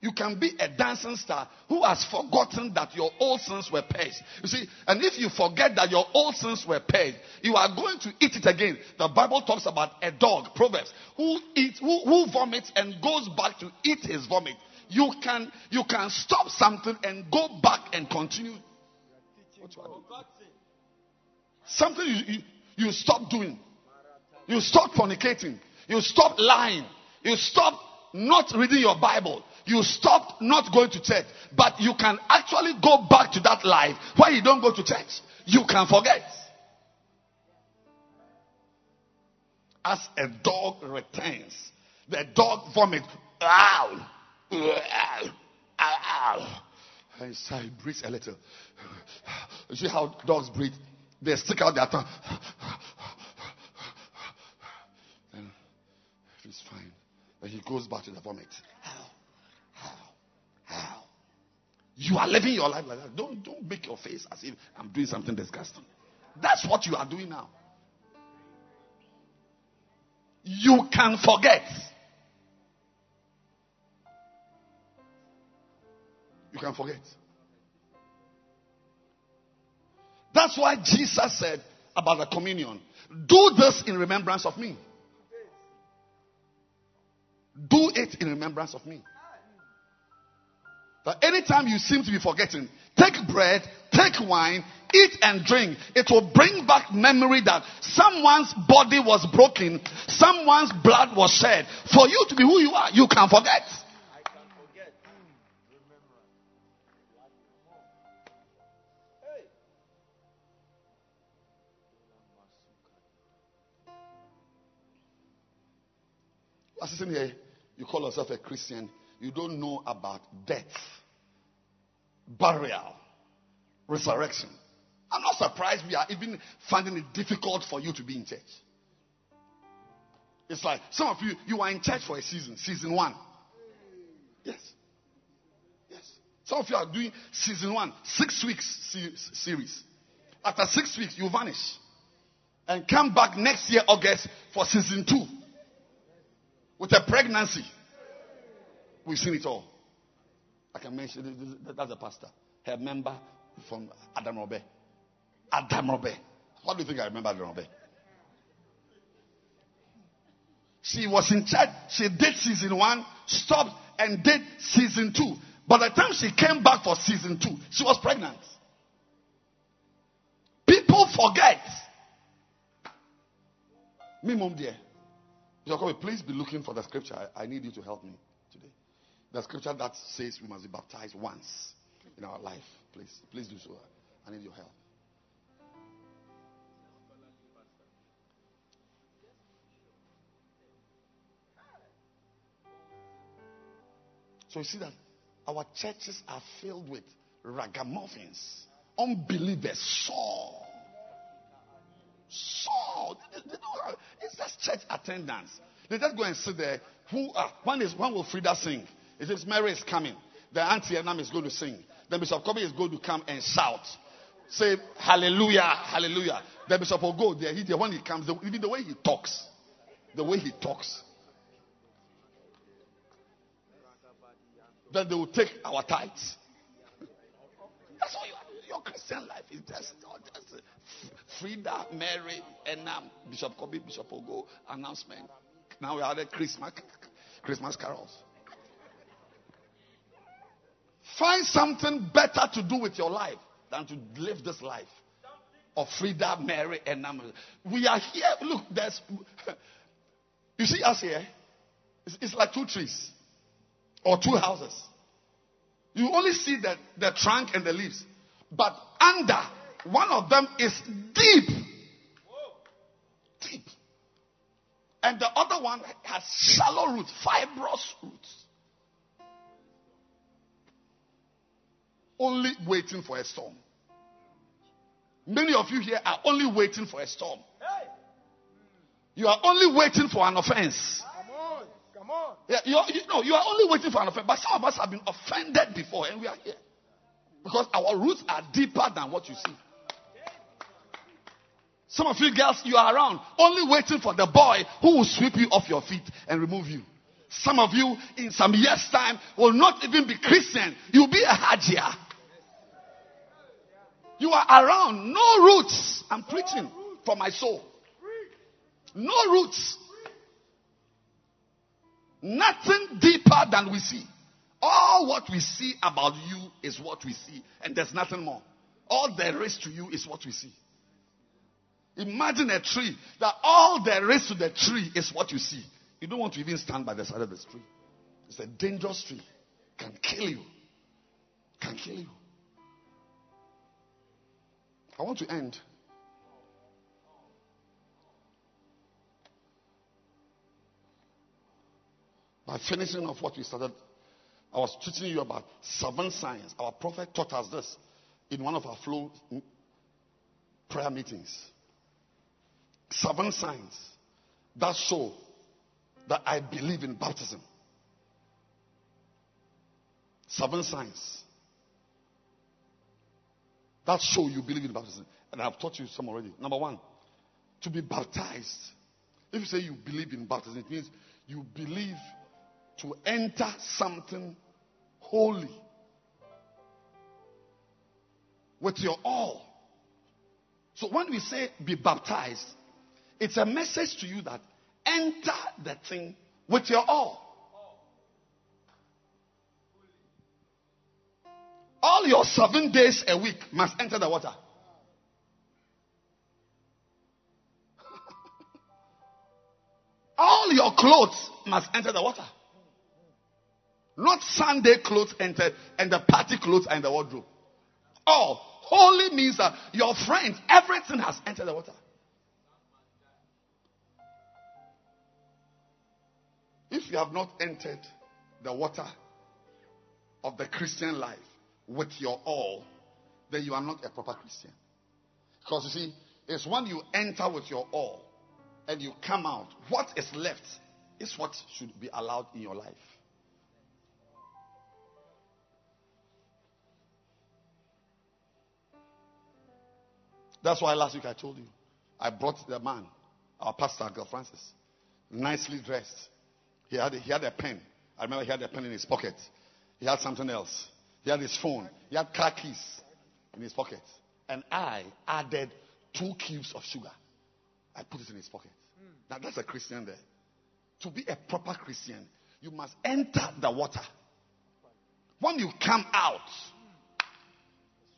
You can be a dancing star who has forgotten that your old sins were paid. You see, and if you forget that your old sins were paid, you are going to eat it again. The Bible talks about a dog, Proverbs, who eats, who, who vomits and goes back to eat his vomit. You can you can stop something and go back and continue. What you are doing. Something you, you, you stop doing. You stop fornicating. You stop lying. You stop not reading your Bible. You stop not going to church. But you can actually go back to that life where you don't go to church. You can forget. As a dog returns, the dog vomits. And so he a little. You see how dogs breathe? They stick out their tongue. And he's fine. Then he goes back to the vomit. You are living your life like that. Don't, don't make your face as if I'm doing something disgusting. That's what you are doing now. you can forget. You can forget. That's why Jesus said about the communion do this in remembrance of me. Do it in remembrance of me. That anytime you seem to be forgetting, take bread, take wine, eat and drink. It will bring back memory that someone's body was broken, someone's blood was shed. For you to be who you are, you can forget. Are sitting here, you call yourself a Christian, you don't know about death, burial, resurrection. I'm not surprised we are even finding it difficult for you to be in church. It's like some of you, you are in church for a season, season one. Yes. Yes. Some of you are doing season one, six weeks series. After six weeks, you vanish and come back next year, August, for season two with a pregnancy. We've seen it all. I can mention that's a pastor, her member from Adam Robe. Adam Robe. What do you think I remember Adam Robe? She was in church. She did season one, stopped, and did season two. By the time she came back for season two, she was pregnant. People forget. Me, mom, dear. Jacob, please be looking for the scripture. I, I need you to help me today. The scripture that says we must be baptized once in our life. Please, please do so. I need your help. So you see that our churches are filled with ragamuffins, unbelievers, Saul. Saul. Just church attendance. They just go and sit there. Who uh, one is one will Frida sing. It says Mary is coming. The auntie Anam is going to sing. Then Bishop Kobe is going to come and shout. Say hallelujah, hallelujah. The bishop will go there. He, when he comes, the, even the way he talks, the way he talks. Then they will take our tithes. That's all you, your Christian life is just, oh, just uh, Frida, Mary, Enam, Bishop Kobe, Bishop Ogo, announcement. Now we are the Christmas, Christmas carols. Find something better to do with your life than to live this life of Frida, Mary, Enam. We are here. Look, there's. You see us here? It's, it's like two trees or two houses. You only see the, the trunk and the leaves. But under, one of them is deep. Deep. And the other one has shallow roots, fibrous roots. Only waiting for a storm. Many of you here are only waiting for a storm. You are only waiting for an offense. Come on. Come on. Yeah, you, are, you know, you are only waiting for an offense. But some of us have been offended before, and we are here because our roots are deeper than what you see. Some of you girls, you are around only waiting for the boy who will sweep you off your feet and remove you. Some of you, in some years' time, will not even be Christian. You'll be a Hajia. You are around, no roots. I'm preaching for my soul. No roots. Nothing deeper than we see. All what we see about you is what we see, and there's nothing more. All there is to you is what we see. Imagine a tree that all there is to the tree is what you see. You don't want to even stand by the side of this tree. It's a dangerous tree. Can kill you. Can kill you. I want to end. By finishing off what we started, I was teaching you about seven signs. Our prophet taught us this in one of our flow prayer meetings. Seven signs that show that I believe in baptism. Seven signs that show you believe in baptism. And I've taught you some already. Number one, to be baptized. If you say you believe in baptism, it means you believe to enter something holy with your all. So when we say be baptized, it's a message to you that enter the thing with your all. All your seven days a week must enter the water. All your clothes must enter the water. Not Sunday clothes entered and the party clothes in the wardrobe. All. Holy means that your friends, everything has entered the water. If you have not entered the water of the Christian life with your all, then you are not a proper Christian. Because you see, it's when you enter with your all and you come out, what is left is what should be allowed in your life. That's why last week I told you I brought the man, our pastor, Uncle Francis, nicely dressed. He had, he had a pen. I remember he had a pen in his pocket. He had something else. He had his phone. He had car keys in his pocket. And I added two cubes of sugar. I put it in his pocket. Hmm. Now that's a Christian there. To be a proper Christian, you must enter the water. When you come out,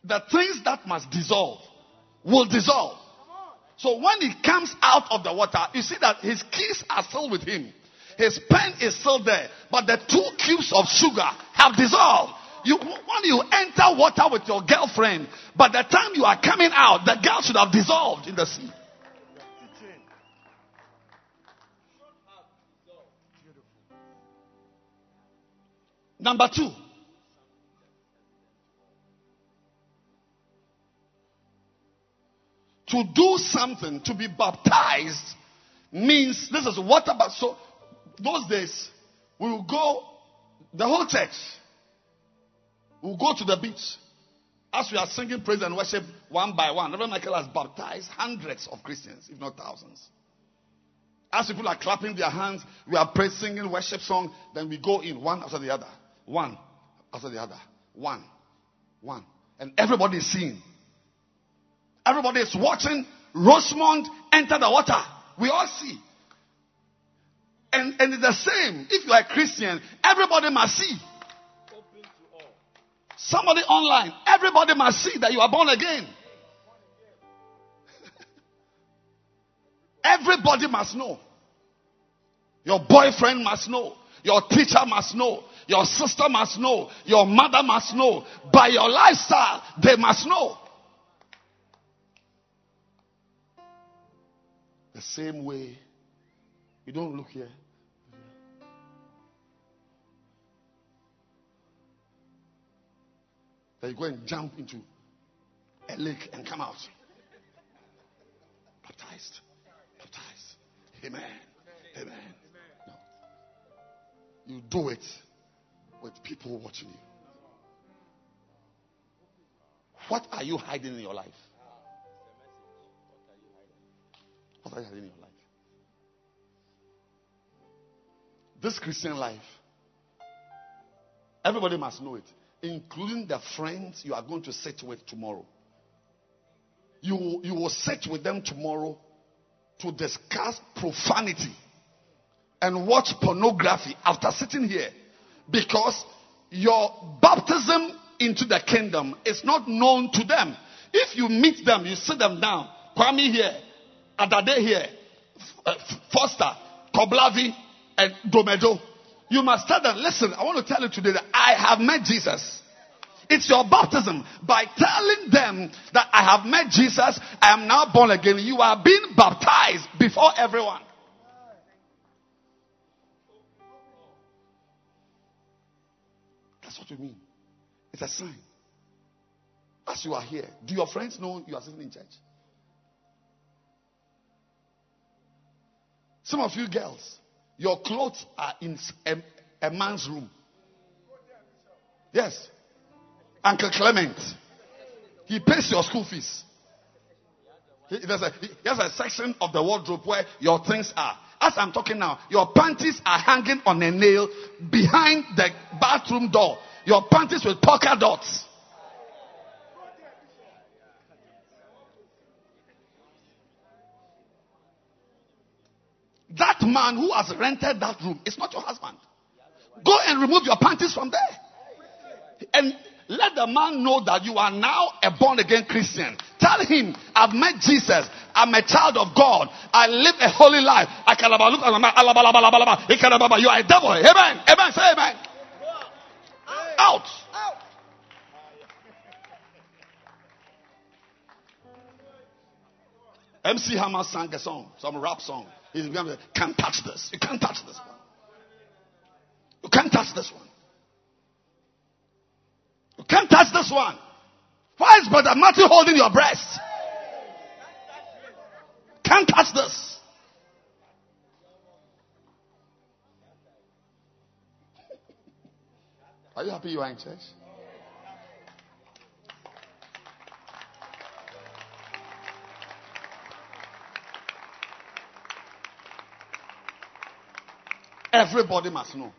the things that must dissolve will dissolve. So when he comes out of the water, you see that his keys are still with him. His pen is still there, but the two cubes of sugar have dissolved. You, when you enter water with your girlfriend, by the time you are coming out, the girl should have dissolved in the sea. Number two. To do something, to be baptized, means this is what about so those days we will go the whole church will go to the beach as we are singing praise and worship one by one. Reverend Michael has baptized hundreds of Christians, if not thousands. As people are clapping their hands, we are praise singing worship song, then we go in one after the other. One after the other. One. One. And everybody is seeing. Everybody is watching Rosemont enter the water. We all see. And, and it's the same. If you are a Christian, everybody must see. Somebody online, everybody must see that you are born again. everybody must know. Your boyfriend must know. Your teacher must know. Your sister must know. Your mother must know. By your lifestyle, they must know. The same way, you don't look here. That you go and jump into a lake and come out. Baptized. Baptized. Amen. Amen. No. You do it with people watching you. What are you hiding in your life? In your life? This Christian life, everybody must know it, including the friends you are going to sit with tomorrow. You, you will sit with them tomorrow to discuss profanity and watch pornography after sitting here because your baptism into the kingdom is not known to them. If you meet them, you sit them down. Kwame here, Adade here, uh, Foster, Koblavi, and Domedo. You must tell them, listen, I want to tell you today that I have met Jesus. It's your baptism. By telling them that I have met Jesus, I am now born again. You are being baptized before everyone. That's what you mean. It's a sign. As you are here, do your friends know you are sitting in church? Some of you girls, your clothes are in a, a man's room. Yes. Uncle Clement. He pays your school fees. He, there's a, he has a section of the wardrobe where your things are. As I'm talking now, your panties are hanging on a nail behind the bathroom door. Your panties with polka dots. That man who has rented that room is not your husband. Go and remove your panties from there. And let the man know that you are now a born again Christian. Tell him, I've met Jesus. I'm a child of God. I live a holy life. I can look at my mouth. You are a devil. Amen. Amen. Say amen. Out. MC Hammer sang a song, some rap song. He's become, can't touch this. You can't touch this one. You can't touch this one. You can't touch this one. Why is Brother Matthew holding your breast? Can't touch this. Are you happy you are in church? Everybody must know.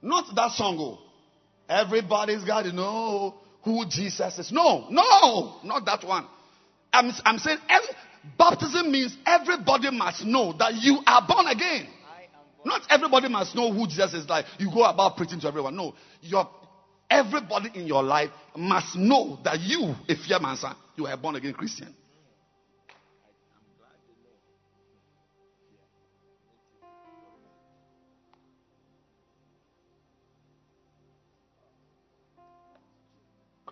Not that song. Oh. Everybody's got to know who Jesus is. No, no, not that one. I'm, I'm saying every, baptism means everybody must know that you are born again. Not everybody must know who Jesus is like. You go about preaching to everyone. No, your everybody in your life must know that you, if you're man, son, you are born again Christian.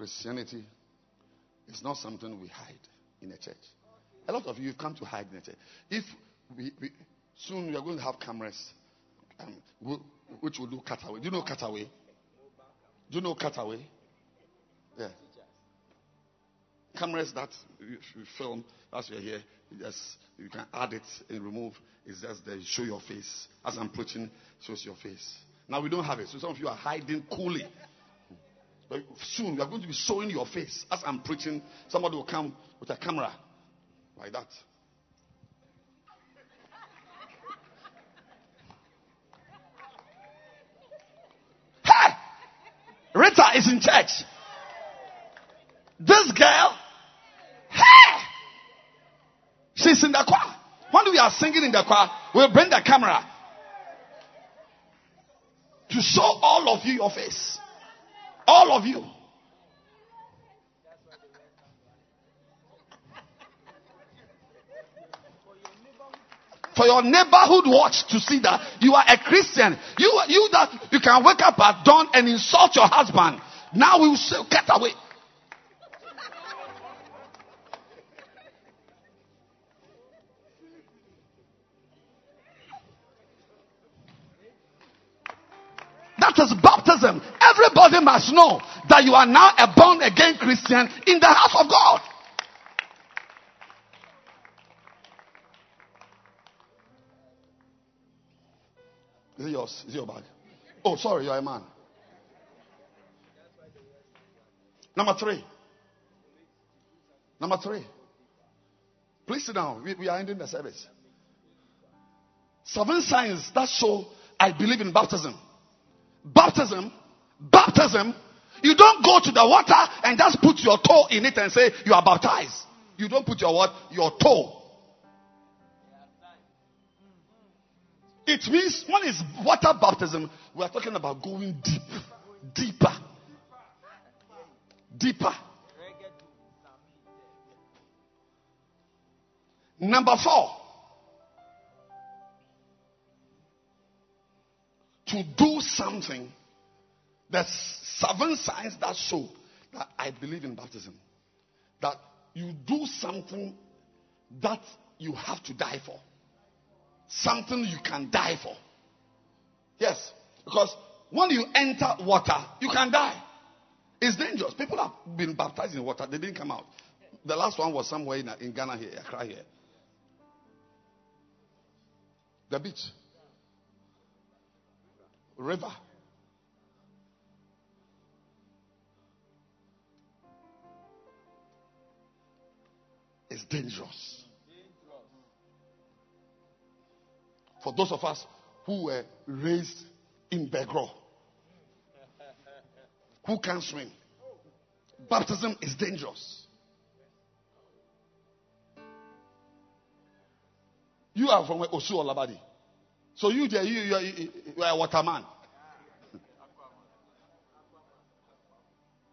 Christianity is not something we hide in a church. A lot of you have come to hide in a church. If we, we soon we are going to have cameras, um, which will do cutaway. Do you know cutaway? Do you know cutaway? Yeah. Cameras that you, film as you're here, you just you can add it and remove. It's just there, show your face. As I'm preaching, shows your face. Now we don't have it, so some of you are hiding coolly. But soon you are going to be showing your face as I'm preaching. Somebody will come with a camera like that. Hey! Rita is in church. This girl, hey! She's in the choir. When we are singing in the choir, we'll bring the camera to show all of you your face. All of you. For your neighborhood watch to see that you are a Christian. You, you that you can wake up at dawn and insult your husband. Now we will say, get away. Must know that you are now a born again Christian in the house of God. Is it yours? Is it your bag? Oh, sorry, you're a man. Number three. Number three. Please sit down. We, we are ending the service. Seven signs that show I believe in baptism. Baptism, baptism, you don't go to the water and just put your toe in it and say you are baptized. You don't put your what? Your toe. It means when it's water baptism, we are talking about going deep, deeper, deeper. Number four, to do something. There's seven signs that show that I believe in baptism. That you do something that you have to die for. Something you can die for. Yes. Because when you enter water, you can die. It's dangerous. People have been baptized in water, they didn't come out. The last one was somewhere in, in Ghana here, Accra here. The beach. River. is dangerous. For those of us who were raised in Begoro, who can swim, baptism is dangerous. You are from Osu Olabadi. So you you, you, are, you are a waterman.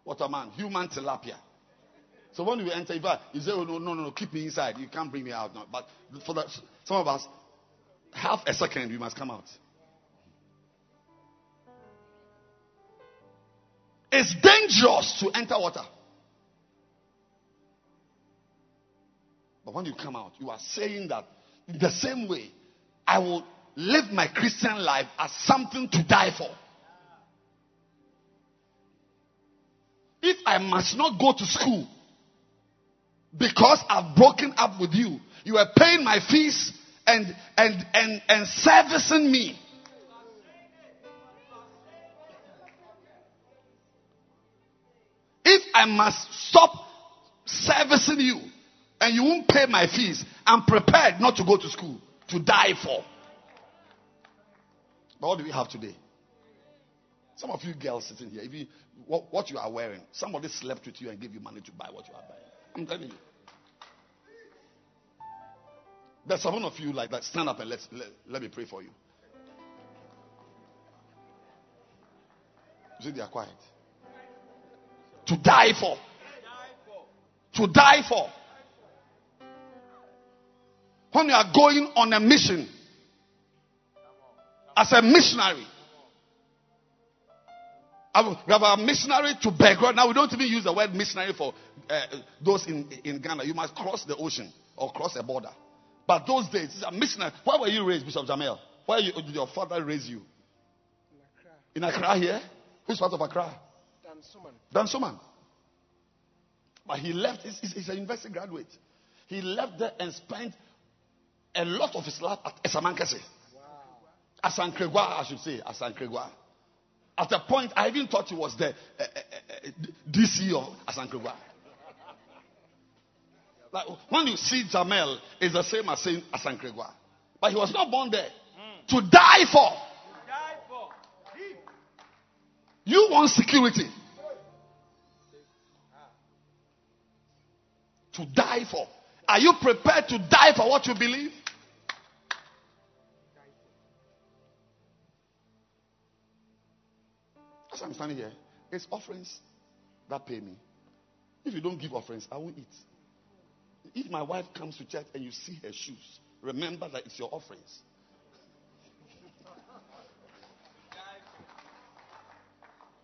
Waterman, human tilapia. So when you enter, if I, you say, oh, no, no, no, keep me inside. You can't bring me out. But for the, some of us, half a second, you must come out. It's dangerous to enter water. But when you come out, you are saying that in the same way, I will live my Christian life as something to die for. If I must not go to school because I've broken up with you, you are paying my fees and and and and servicing me. If I must stop servicing you and you won't pay my fees, I'm prepared not to go to school to die for. But what do we have today? Some of you girls sitting here, if you what, what you are wearing, somebody slept with you and gave you money to buy what you are buying. I'm telling you. There's some of you like that. Stand up and let's, let, let me pray for you. You see, they are quiet. To die for. To die for. When you are going on a mission as a missionary, we have a missionary to Begoro. Now we don't even use the word missionary for uh, those in, in Ghana. You must cross the ocean or cross a border. But those days, it's a missionary. Where were you raised, Bishop Jamel? Where you, did your father raise you? In Accra In Accra here? Which part of Accra? Dansoman. Dan Suman. But he left, he's, he's a university graduate. He left there and spent a lot of his life at Asamankese. Wow. Asankragwa, I should say. Asankragwa. At a point, I even thought he was the uh, uh, DC of Asankragwa. Like when you see Jamel, it's the same as saying Asankragwa. But he was not born there. Mm. To die for. You want security. To die for. Are you prepared to die for what you believe? As I'm standing here, it's offerings that pay me. If you don't give offerings, I won't eat. If my wife comes to church and you see her shoes, remember that it's your offerings.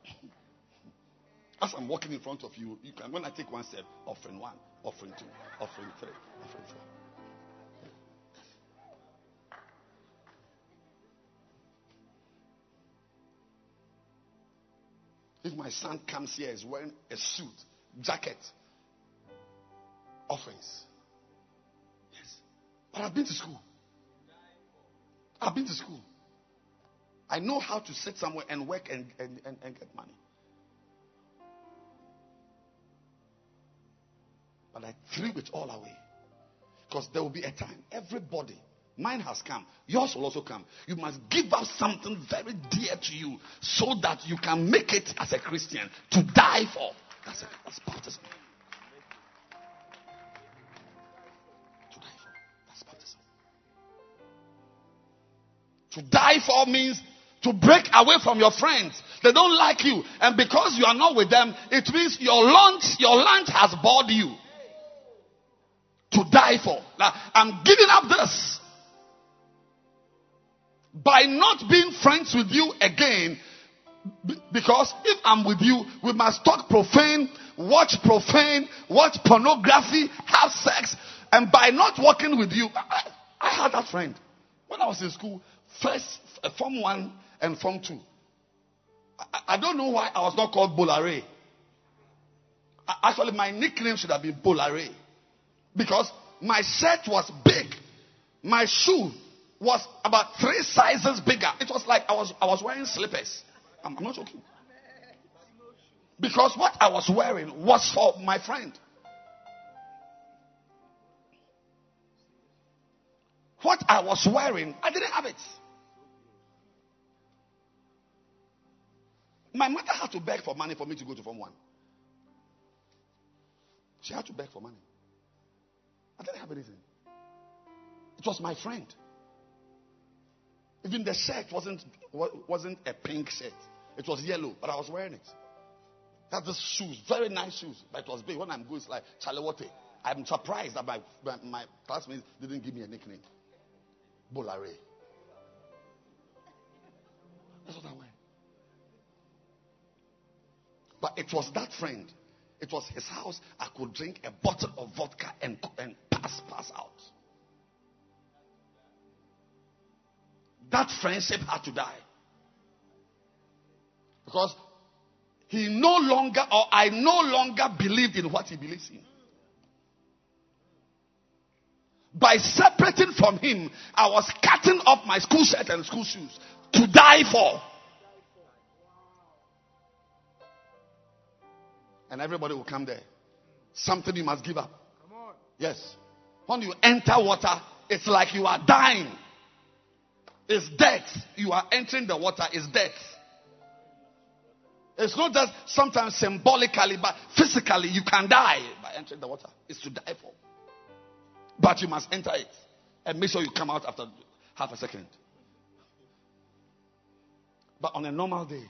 As I'm walking in front of you, you can when I take one step, offering one, offering two, offering three, offering four. If my son comes here is wearing a suit, jacket, offerings. Yes. But I've been to school. I've been to school. I know how to sit somewhere and work and, and, and, and get money. But I threw it all away. Because there will be a time, everybody, mine has come, yours will also come. You must give up something very dear to you so that you can make it as a Christian to die for. That's, a, that's baptism. To die for. That's baptism. To die for means to break away from your friends. They don't like you. And because you are not with them, it means your lunch, your lunch has bored you to die for. I'm giving up this. By not being friends with you again, because if I'm with you, we must talk profane, watch profane, watch pornography, have sex, and by not working with you, I, I had that friend when I was in school, first uh, Form 1 and Form 2. I, I don't know why I was not called Bolare. Actually, my nickname should have been Bolare. Because my shirt was big. My shoe was about three sizes bigger. It was like I was, I was wearing slippers. I'm, I'm not joking. Because what I was wearing was for my friend. what I was wearing, I didn't have it. My mother had to beg for money for me to go to Form 1. She had to beg for money. I didn't have anything. It was my friend. Even the shirt wasn't wasn't a pink shirt. It was yellow, but I was wearing it. That's the shoes, very nice shoes, but it was big. When I'm going, it's like Chalewote. I'm surprised that my, my, my classmates didn't give me a nickname. Bolare. That's what I wear. But it was that friend. It was his house. I could drink a bottle of vodka and, and pass, pass out. That friendship had to die. Because he no longer, or I no longer believed in what he believes in. By separating from him, I was cutting off my school shirt and school shoes to die for. And everybody will come there. Something you must give up. Yes. When you enter water, it's like you are dying. It's death. You are entering the water, it's death. It's not just sometimes symbolically, but physically you can die by entering the water. It's to die for. But you must enter it. And make sure you come out after half a second. But on a normal day,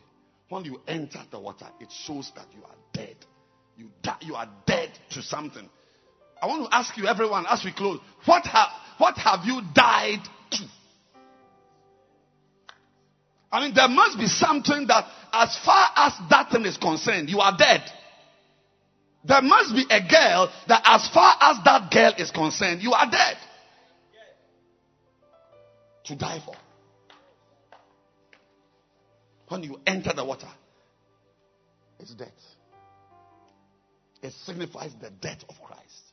when you enter the water, it shows that you are dead. You, die, you are dead to something. I want to ask you, everyone, as we close, what, have what have you died to? I mean, there must be something that, as far as that thing is concerned, you are dead. There must be a girl that, as far as that girl is concerned, you are dead. To die for. When you enter the water, it's death. It signifies the death of Christ.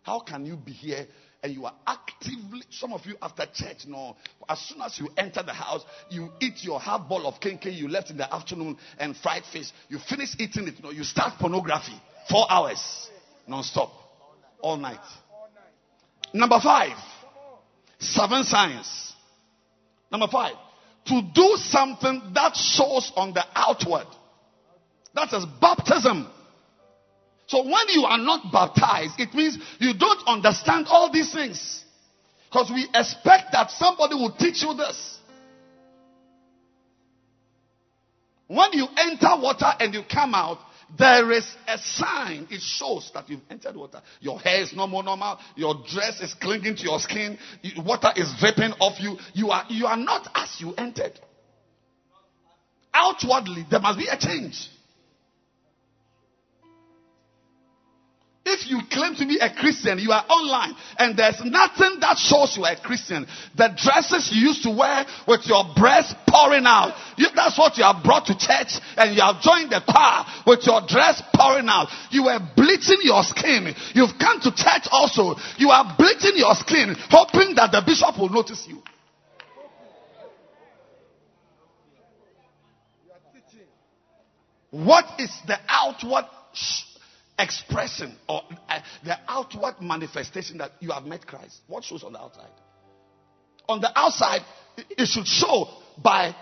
How can you be here and you are actively, some of you after church, no, as soon as you enter the house, you eat your half bowl of kenkey you left in the afternoon and fried fish. You finish eating it, know, you start pornography. Four hours, non-stop, all night. Number five, seven signs. Number five, to do something that shows on the outward. That is baptism. So when you are not baptized, it means you don't understand all these things. Because we expect that somebody will teach you this. When you enter water and you come out, there is a sign. It shows that you've entered water. Your hair is no more normal. Your dress is clinging to your skin. Water is dripping off you. You are, you are not as you entered. Outwardly, there must be a change. If you claim to be a Christian, you are online, and there's nothing that shows you are a Christian. The dresses you used to wear with your breast pouring out, you, that's what you have brought to church, and you have joined the choir with your dress pouring out. You were bleaching your skin. You've come to church also. You are bleaching your skin, hoping that the bishop will notice you. What is the outward sh- expression or uh, the outward manifestation that you have met Christ? What shows on the outside? On the outside, it- it should show by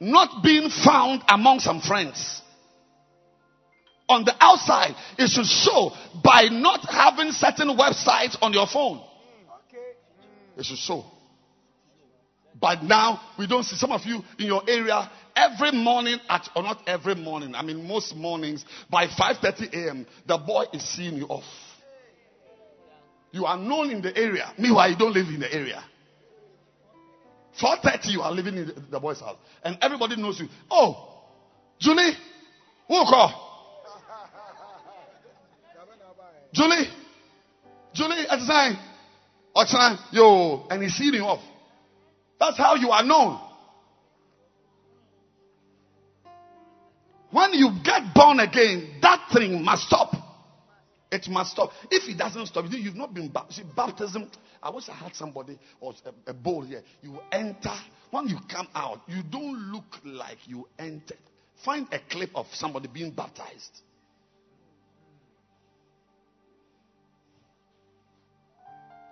not being found among some friends. On the outside, it should show by not having certain websites on your phone. It should show. But now we don't see some of you in your area every morning at or not every morning. I mean most mornings by 5:30 a.m. the boy is seeing you off. You are known in the area. Meanwhile, you don't live in the area. 4:30 you are living in the, boy's house, and everybody knows you. Oh, Julie, who call? Julie, Julie, at the time, Ochana, yo, and he's seeing you off. That's how you are known. When you get born again, that thing must stop. It must stop. If it doesn't stop, you've not been baptized. Baptism, I wish I had somebody or a, a bowl here. You enter, when you come out, you don't look like you entered. Find a clip of somebody being baptized.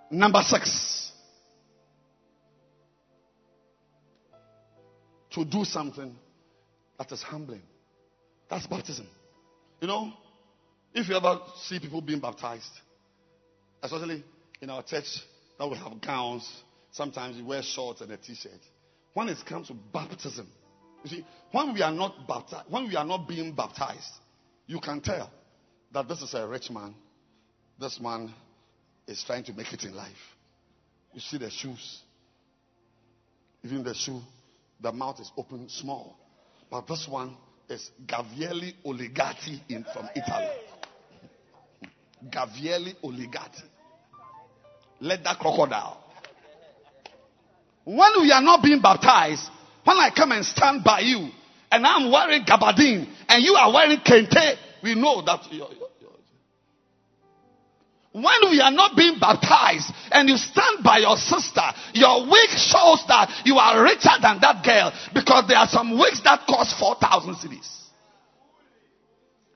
Number six. To do something that is humbling. That's baptism. You know, if you ever see people being baptized, especially in our church that we have gowns, sometimes you wear shorts and a t-shirt. When it comes to baptism, you see, when we are not baptized, when we are not being baptized, you can tell that this is a rich man. This man is trying to make it in life. You see the shoes. Even the shoe, the mouth is open small. But this one is Gavielli Oligati in, from Italy. Gavielli Oligati. Let that crocodile. When we are not being baptized, when I come and stand by you, and I'm wearing gabardine, and you are wearing kente, we know that when we are not being baptized and you stand by your sister, your wig shows that you are richer than that girl because there are some wigs that cost 4,000 cedis.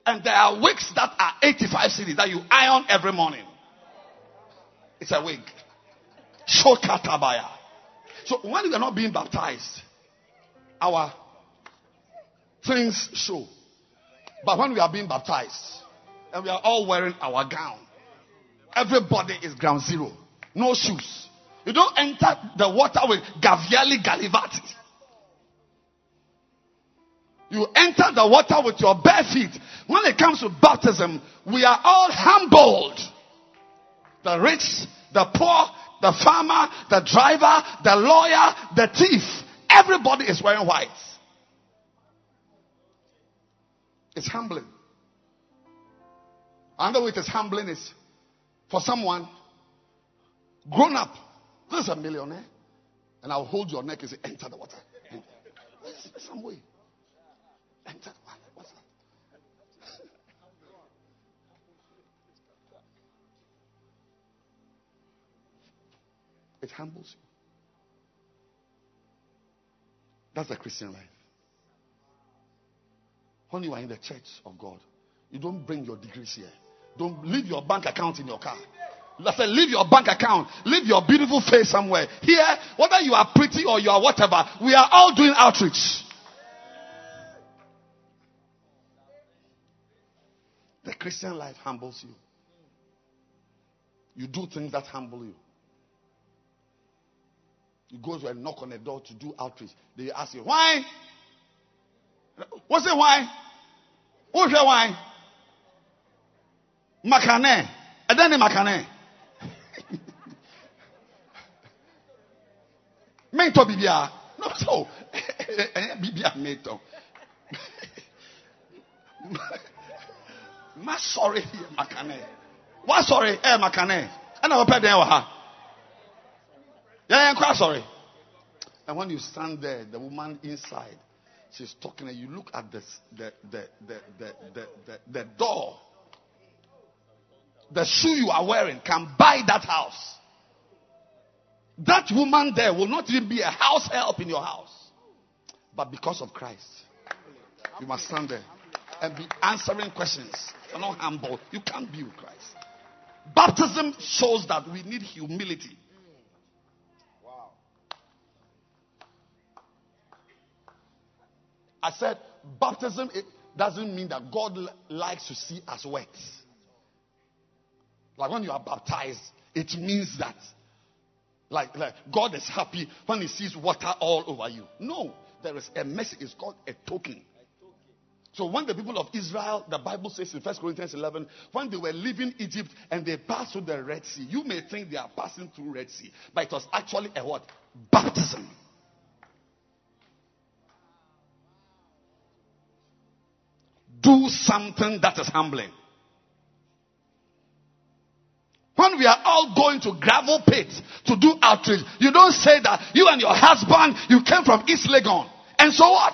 And there are wigs that are 85 cedis that you iron every morning. It's a wig. So when we are not being baptized, our things show. But when we are being baptized and we are all wearing our gown, everybody is ground zero. No shoes. You don't enter the water with Gaviali Galivati. You enter the water with your bare feet. When it comes to baptism, we are all humbled. The rich, the poor, the farmer, the driver, the lawyer, the thief. Everybody is wearing white. It's humbling. Another way it is humbling is for someone grown up. This is a millionaire. Eh? And I'll hold your neck and say, enter the water. There's some way. Enter the water. What's that? It humbles you. That's the Christian life. When you are in the church of God, you don't bring your degrees here. Don't leave your bank account in your car. I said, leave your bank account. Leave your beautiful face somewhere. Here, whether you are pretty or you are whatever, we are all doing outreach. The Christian life humbles you. You do things that humble you. You go to a knock on a door to do outreach. They ask you, why? What's it why? What's the why? Makane. And then the makane. Mento bibia. No so. Bibia mento. Ma sorry makane. What sorry? Eh makane. And I will pay them. Yeah, yeah, sorry. And when you stand there, the woman inside, she's talking, and you look at the the the the the, the, the door. The shoe you are wearing can buy that house. That woman there will not even be a house help in your house. But because of Christ, you must stand there and be answering questions. You're not humble. You can't be with Christ. Baptism shows that we need humility. Wow. I said, baptism it doesn't mean that God li- likes to see us wet. Like when you are baptized, it means that. Like, like God is happy when he sees water all over you. No, there is a message. It's called a token. So when the people of Israel, the Bible says in 1 Corinthians 11, when they were leaving Egypt and they passed through the Red Sea, you may think they are passing through Red Sea, but it was actually a what? Baptism. do something that is humbling. When we are all going to gravel pits to do outreach, you don't say that you and your husband, you came from East Legon. And so what?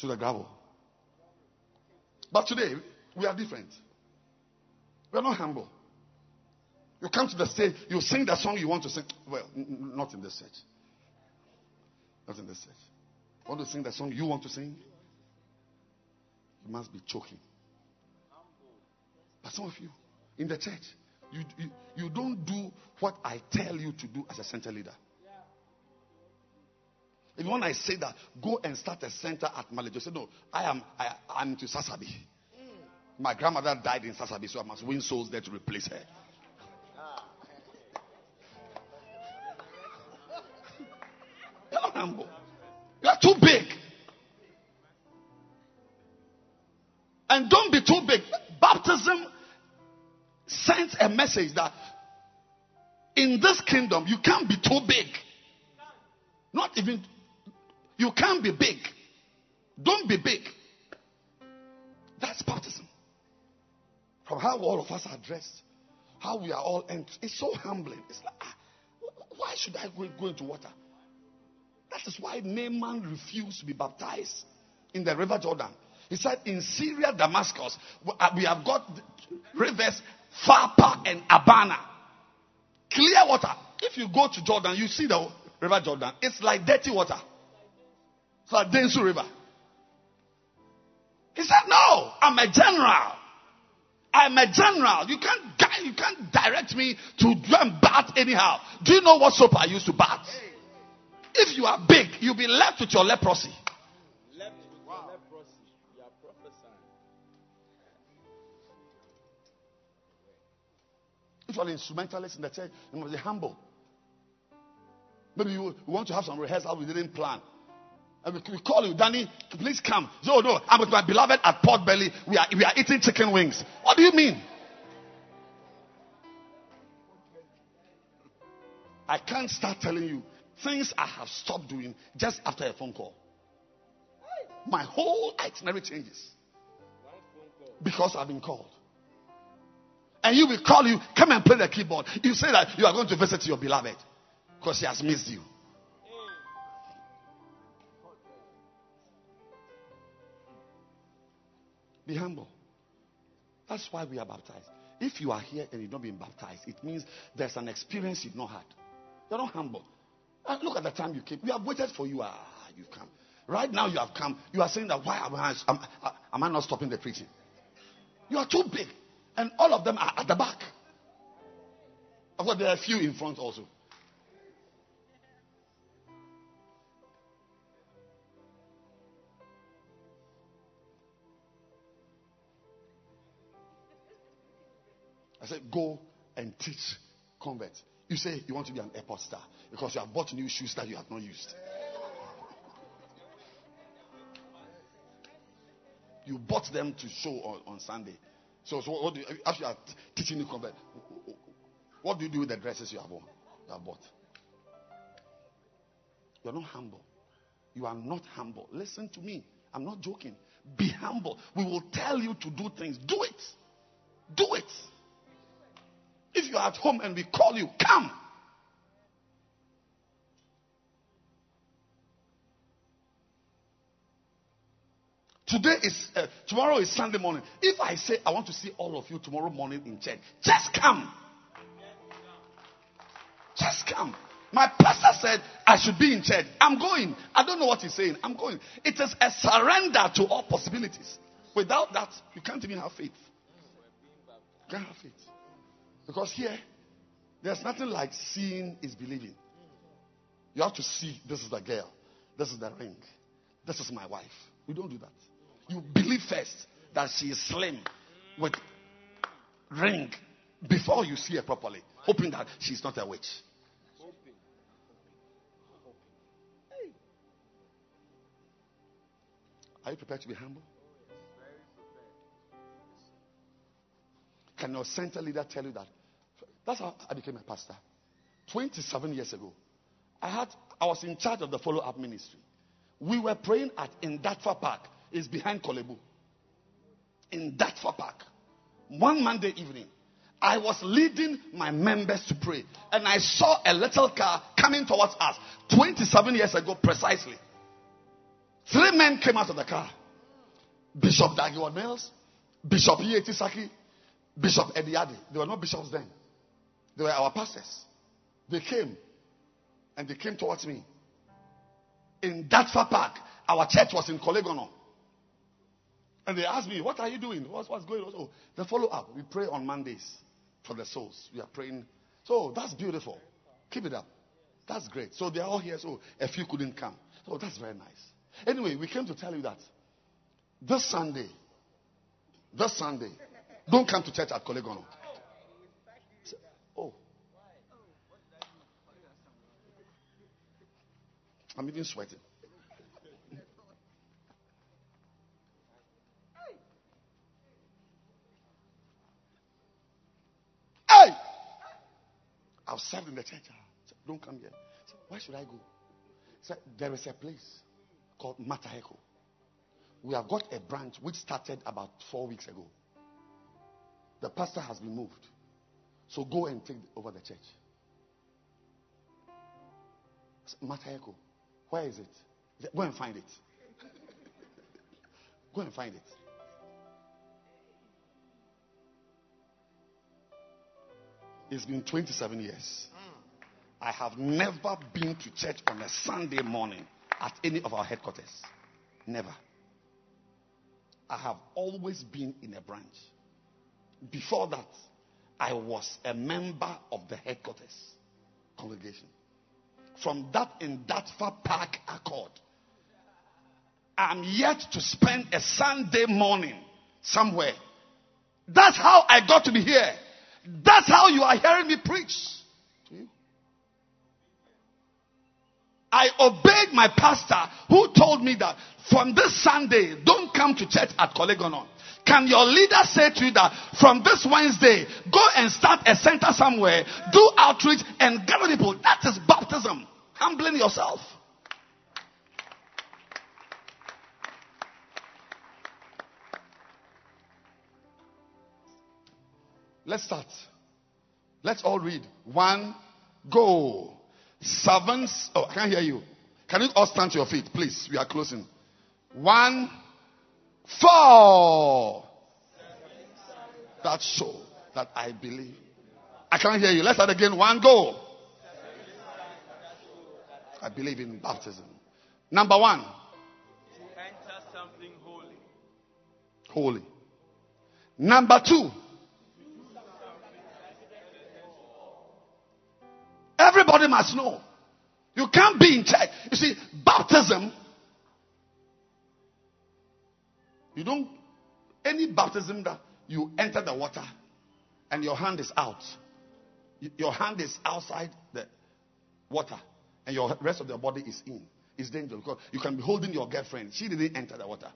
To the gravel. But today, we are different. We are not humble. You come to the stage, you sing the song you want to sing. Well, n- not in this church. Not in this church. Want to sing the song you want to sing? You must be choking. But some of you in the church, you, you, you don't do what I tell you to do as a center leader. Even when I say that, go and start a center at Malejo. Say, no, I am I, I'm to Sasabi. My grandmother died in Sasabi, so I must win souls there to replace her. Humble. You are too big. And don't be too big. Baptism sends a message that in this kingdom you can't be too big. Not even, you can't be big. Don't be big. That's baptism. From how all of us are dressed, how we are all entered. It's so humbling. It's like, ah, why should I go, go into water? That is why Naaman refused to be baptized in the river Jordan. He said, In Syria, Damascus, we have got rivers Pharpar and Abana. Clear water. If you go to Jordan, you see the river Jordan. It's like dirty water. It's like Densu River. He said, No, I'm a general. I'm a general. You can't, you can't direct me to go bath anyhow. Do you know what soap I used to bat? If you are big, you'll be left with your leprosy. If you are an instrumentalist in the church, you must be humble. Maybe you want to have some rehearsal we didn't plan. And we, we call you, Danny, please come. So, no, I'm with my beloved at Port Belly. We are, we are eating chicken wings. What do you mean? I can't start telling you things I have stopped doing just after a phone call. My whole itinerary changes because I've been called. And you will call you, come and play the keyboard. You say that you are going to visit your beloved because she has missed you. Be humble. That's why we are baptized. If you are here and you've not been baptized, it means there's an experience you've not had. You're not humble. Uh, look at the time you came. We have waited for you. Ah, you've come. Right now you have come. You are saying that why am I, am I not stopping the preaching? You are too big. And all of them are at the back. Of course, there are a few in front also. I said, go and teach converts. You say you want to be an airport star because you have bought new shoes that you have not used. You bought them to show on, on Sunday. So, so what do you, after you are teaching new convert, what do you do with the dresses you have worn? You have bought. You're not humble. You are not humble. Listen to me. I'm not joking. Be humble. We will tell you to do things. Do it. Do it. If you're at home and we call you, come. Today is, uh, tomorrow is Sunday morning. If I say I want to see all of you tomorrow morning in church, just come. Just come. My pastor said I should be in church. I'm going. I don't know what he's saying. I'm going. It is a surrender to all possibilities. Without that, you can't even have faith. You can't have faith. Because here, there's nothing like seeing is believing. You have to see this is the girl, this is the ring, this is my wife. We don't do that. You believe first that she is slim with ring before you see her properly, hoping that she's not a witch. Are you prepared to be humble? Can your center leader tell you that? That's how I became a pastor. 27 years ago. I had I was in charge of the follow-up ministry. We were praying at Indatfa Park. It's behind Korle Bu. In Datfa Park. One Monday evening. I was leading my members to pray. And I saw a little car coming towards us 27 years ago precisely. Three men came out of the car. Bishop Dag Heward-Mills, Bishop Yeti Saki, Bishop Ediadi. They were not bishops then. They were our pastors. They came and they came towards me. In Datfa Park, our church was in Korle Gonno. And they asked me, What are you doing? What's, what's going on? Oh, the follow up. We pray on Mondays for the souls. We are praying. So that's beautiful. Keep it up. That's great. So they're all here, so a few couldn't come. So that's very nice. Anyway, we came to tell you that this Sunday, this Sunday, don't come to church at Korle Gonno. Oh. I'm even sweating. Hey! I've served in the church. Ah. I said, Don't come here. Said, Where should I go? Said, There is a place called Mataheko. We have got a branch which started about four weeks ago. The pastor has been moved. So go and take over the church. Mataheko, where is it? Go and find it. go and find it. It's been 27 years. I have never been to church on a Sunday morning at any of our headquarters. Never. I have always been in a branch. Before that, I was a member of the headquarters congregation. From that in Dartford Park Accord, I'm yet to spend a Sunday morning somewhere. That's how I got to be here. That's how you are hearing me preach. I obeyed my pastor who told me that from this Sunday, don't come to church at Korle Gonno. Can your leader say to you that from this Wednesday, go and start a center somewhere, do outreach and gather people? That is baptism. Humbling yourself. Let's start. Let's all read. One, go. Servants. Oh, I can't hear you. Can you all stand to your feet, please? We are closing. One, four. That show that I believe. I can't hear you. Let's start again. One, go. I believe in baptism. Number one, enter something holy. holy. Number two, everybody must know. You can't be in church. You see, baptism, you don't, any baptism that you enter the water and your hand is out, your hand is outside the water and your rest of the body is in, is dangerous because you can be holding your girlfriend. She didn't enter the water.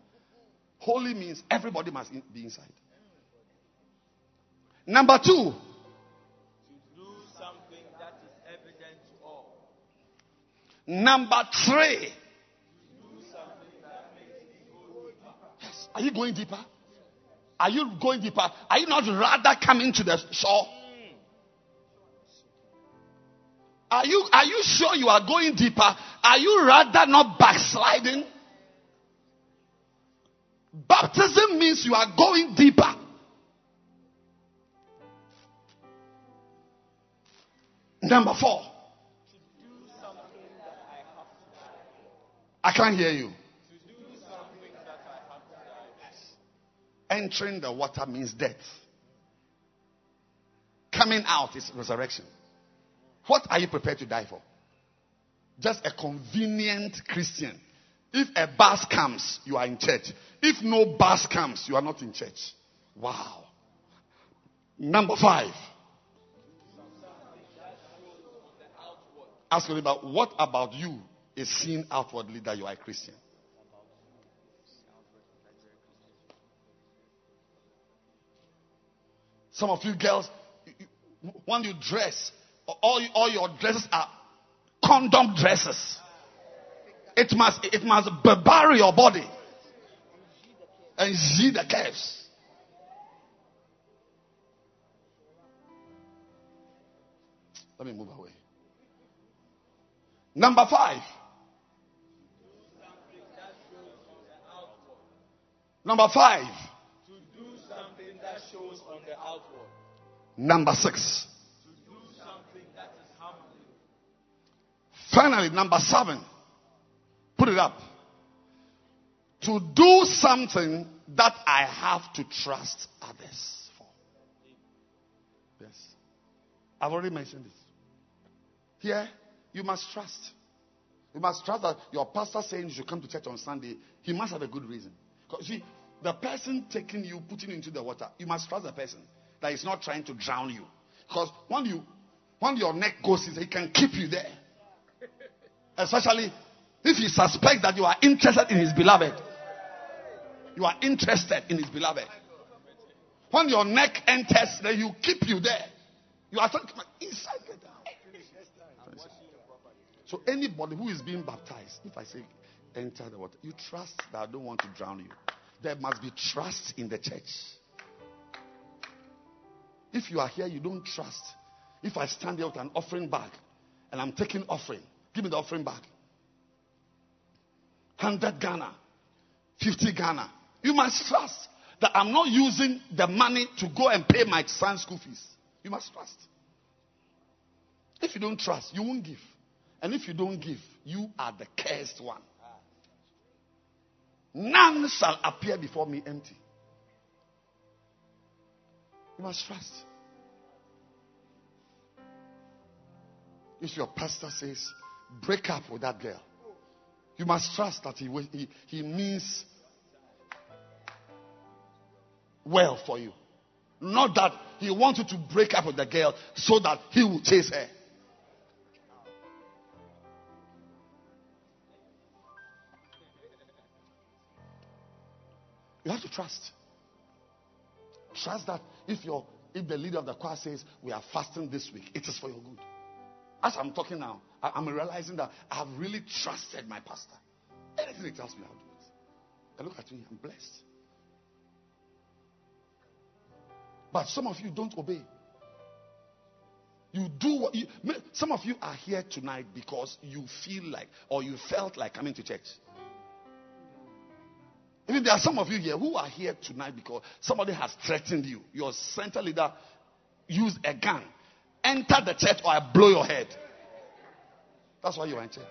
Holy means everybody must be inside. Number two, number three. Yes. Are you going deeper? Are you going deeper? Are you not rather coming to the shore? Are you, are you sure you are going deeper? Are you rather not backsliding? Baptism means you are going deeper. Number four. I can't hear you. Entering the water means death. Coming out is resurrection. What are you prepared to die for? Just a convenient Christian. If a bus comes, you are in church. If no bus comes, you are not in church. Wow. Number five. Ask neighbor, what about you is seen outwardly that you are a Christian? Some of you girls, when you dress, all, all your dresses are condom dresses. It must, it must bury your body and see the curves. Let me move away. Number five. Number five. To do something that shows on the outward. Number six. To do something that is humbling. Finally, number seven. Put it up. To do something that I have to trust others for. Yes. I've already mentioned this. Here, You must trust. You must trust that your pastor saying you should come to church on Sunday, he must have a good reason. See, the person taking you, putting you into the water, you must trust the person that is not trying to drown you. Because when you when your neck goes in, he can keep you there. Especially if he suspects that you are interested in his beloved. You are interested in his beloved. When your neck enters, then you keep you there. You are talking inside. So anybody who is being baptized, if I say enter the water, you trust that I don't want to drown you. There must be trust in the church. If you are here, you don't trust. If I stand there with an offering bag and I'm taking offering, give me the offering bag. 100 Ghana, 50 Ghana. You must trust that I'm not using the money to go and pay my son's school fees. You must trust. If you don't trust, you won't give. And if you don't give, you are the cursed one. None shall appear before me empty. You must trust. If your pastor says, break up with that girl, you must trust that he, he, he means well for you. Not that he wants you to break up with the girl so that he will chase her. You have to trust. Trust that if your if the leader of the choir says we are fasting this week, it is for your good. As I'm talking now, I, am realizing that I have really trusted my pastor. Anything he tells me, I'll do it. And look at me, I'm blessed. But some of you don't obey. You do what you. Some of you are here tonight because you feel like or you felt like coming to church. Even there are some of you here who are here tonight because somebody has threatened you. Your center leader used a gun, enter the church, or I blow your head. That's why you are in church.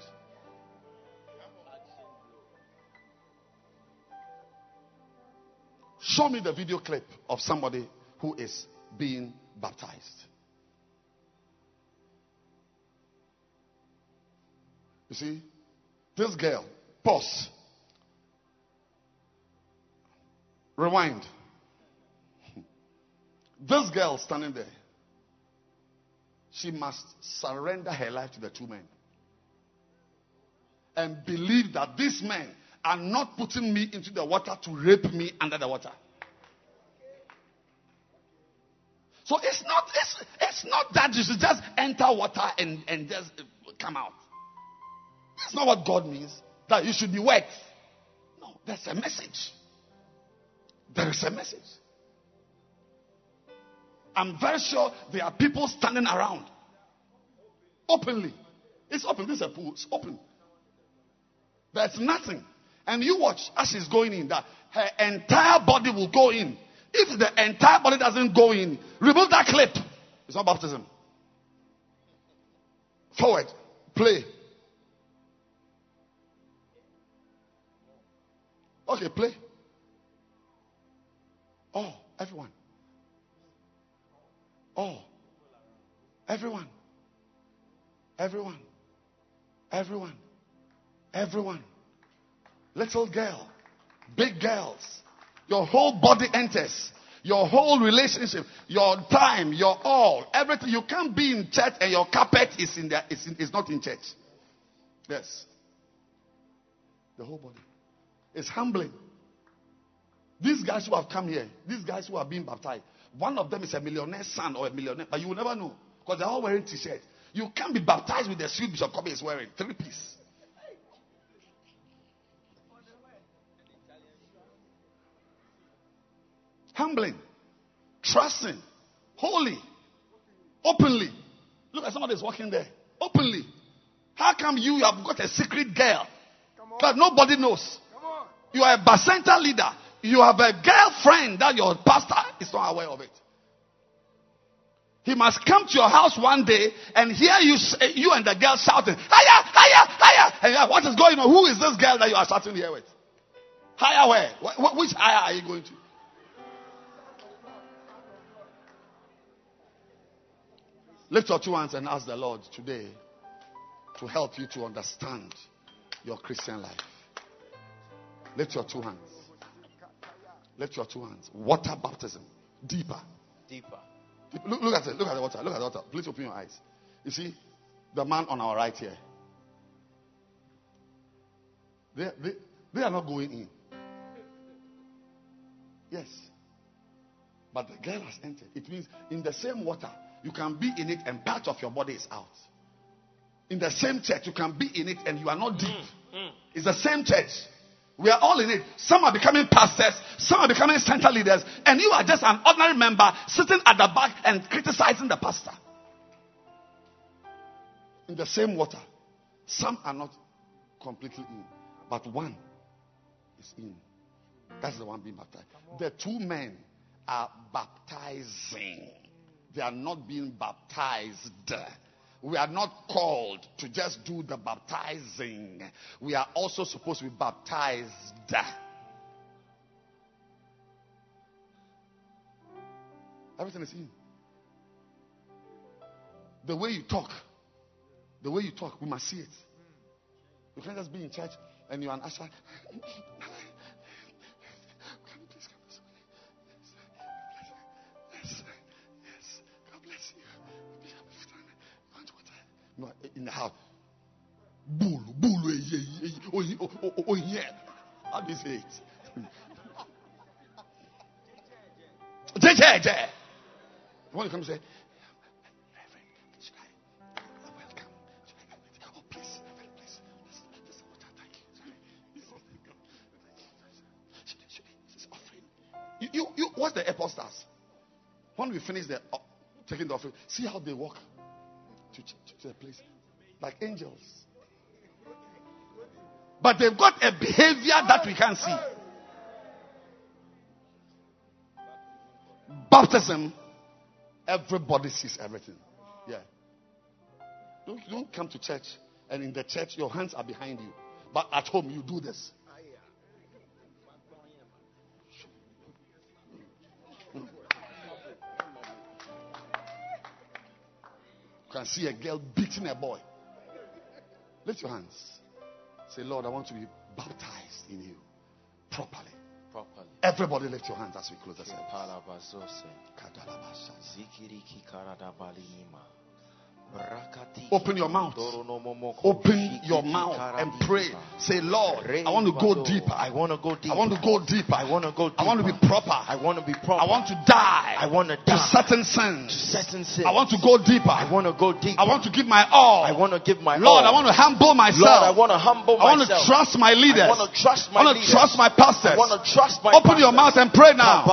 Show me the video clip of somebody who is being baptized. You see, this girl, pause. Rewind. This girl standing there, she must surrender her life to the two men and believe that these men are not putting me into the water to rape me under the water. So it's not it's, it's not that you should just enter water and, and just uh, come out. That's not what God means. That you should be wet. No, there's a message. There is a message. I'm very sure there are people standing around openly. It's open. This is a pool. It's open. There's nothing. And you watch as she's going in that her entire body will go in. If the entire body doesn't go in, remove that clip. It's not baptism. Forward. Play. Okay, play. Oh, everyone. Oh, everyone. Everyone. Everyone. Everyone. Little girl. Big girls. Your whole body enters. Your whole relationship, your time, your all, everything. You can't be in church and your carpet is in there, is, in, is not in church. Yes. The whole body. It's humbling. These guys who have come here, these guys who are being baptized, one of them is a millionaire son or a millionaire, but you will never know because they're all wearing t-shirts. You can't be baptized with the suit Bishop Kobe is wearing, three piece. Humbling, trusting, holy, openly. Look at somebody is walking there, openly. How come you have got a secret girl that nobody knows? You are a bacenta leader. You have a girlfriend that your pastor is not aware of it. He must come to your house one day and hear you, eh, you and the girl shouting, higher, higher, higher. And you're, what is going on? Who is this girl that you are shouting here with? Higher where? Wh- which higher are you going to? Lift your two hands and ask the Lord today to to help you to understand your Christian life. Lift your two hands. Lift your two hands. Water baptism. Deeper. Deeper. Look, look at it. Look at the water. Look at the water. Please open your eyes. You see, the man on our right here. They, they, they are not going in. Yes. But the girl has entered. It means in the same water, you can be in it and part of your body is out. In the same church, you can be in it and you are not deep. Mm, mm. It's the same church. We are all in it. Some are becoming pastors, some are becoming center leaders, and you are just an ordinary member sitting at the back and criticizing the pastor. In the same water. Some are not completely in, but one is in. That's the one being baptized. The two men are baptizing, they are not being baptized. We are not called to just do the baptizing. We are also supposed to be baptized. Everything is in. The way you talk, the way you talk, we must see it. You can't just be in church and you're an usher. In the house. Bull, bull, eh, eh, eh, oh, oh, oh, oh, yeah. How do you say it? JJ. When you come and say, Oh, you. You, what's the airport stars? When we finish the uh, taking the offering, see how they walk to, ch- to the place like angels. But they've got a behavior that we can't see. Baptism, everybody sees everything. Yeah. Don't, don't come to church and in the church your hands are behind you. But at home you do this. Can see a girl beating a boy. Lift your hands. Say, Lord, I want to be baptized in you properly. Properly. Everybody lift your hands as we close the service. Open your mouth. Open your mouth and pray. Say, Lord, I want to go deeper. I want to go deeper. I want to go deeper. I want to go deeper. I want to be proper. I want to be proper. I want to die. I want to die. to certain to sins. certain sins. I want to go deeper. I want to go deeper. I want to give my all. I want to give my Lord, all. I want to humble myself. Lord, I want to humble I want to myself. trust my leaders. I want to trust my I want to trust my pastors. I want to trust my Open your mouth and pray now.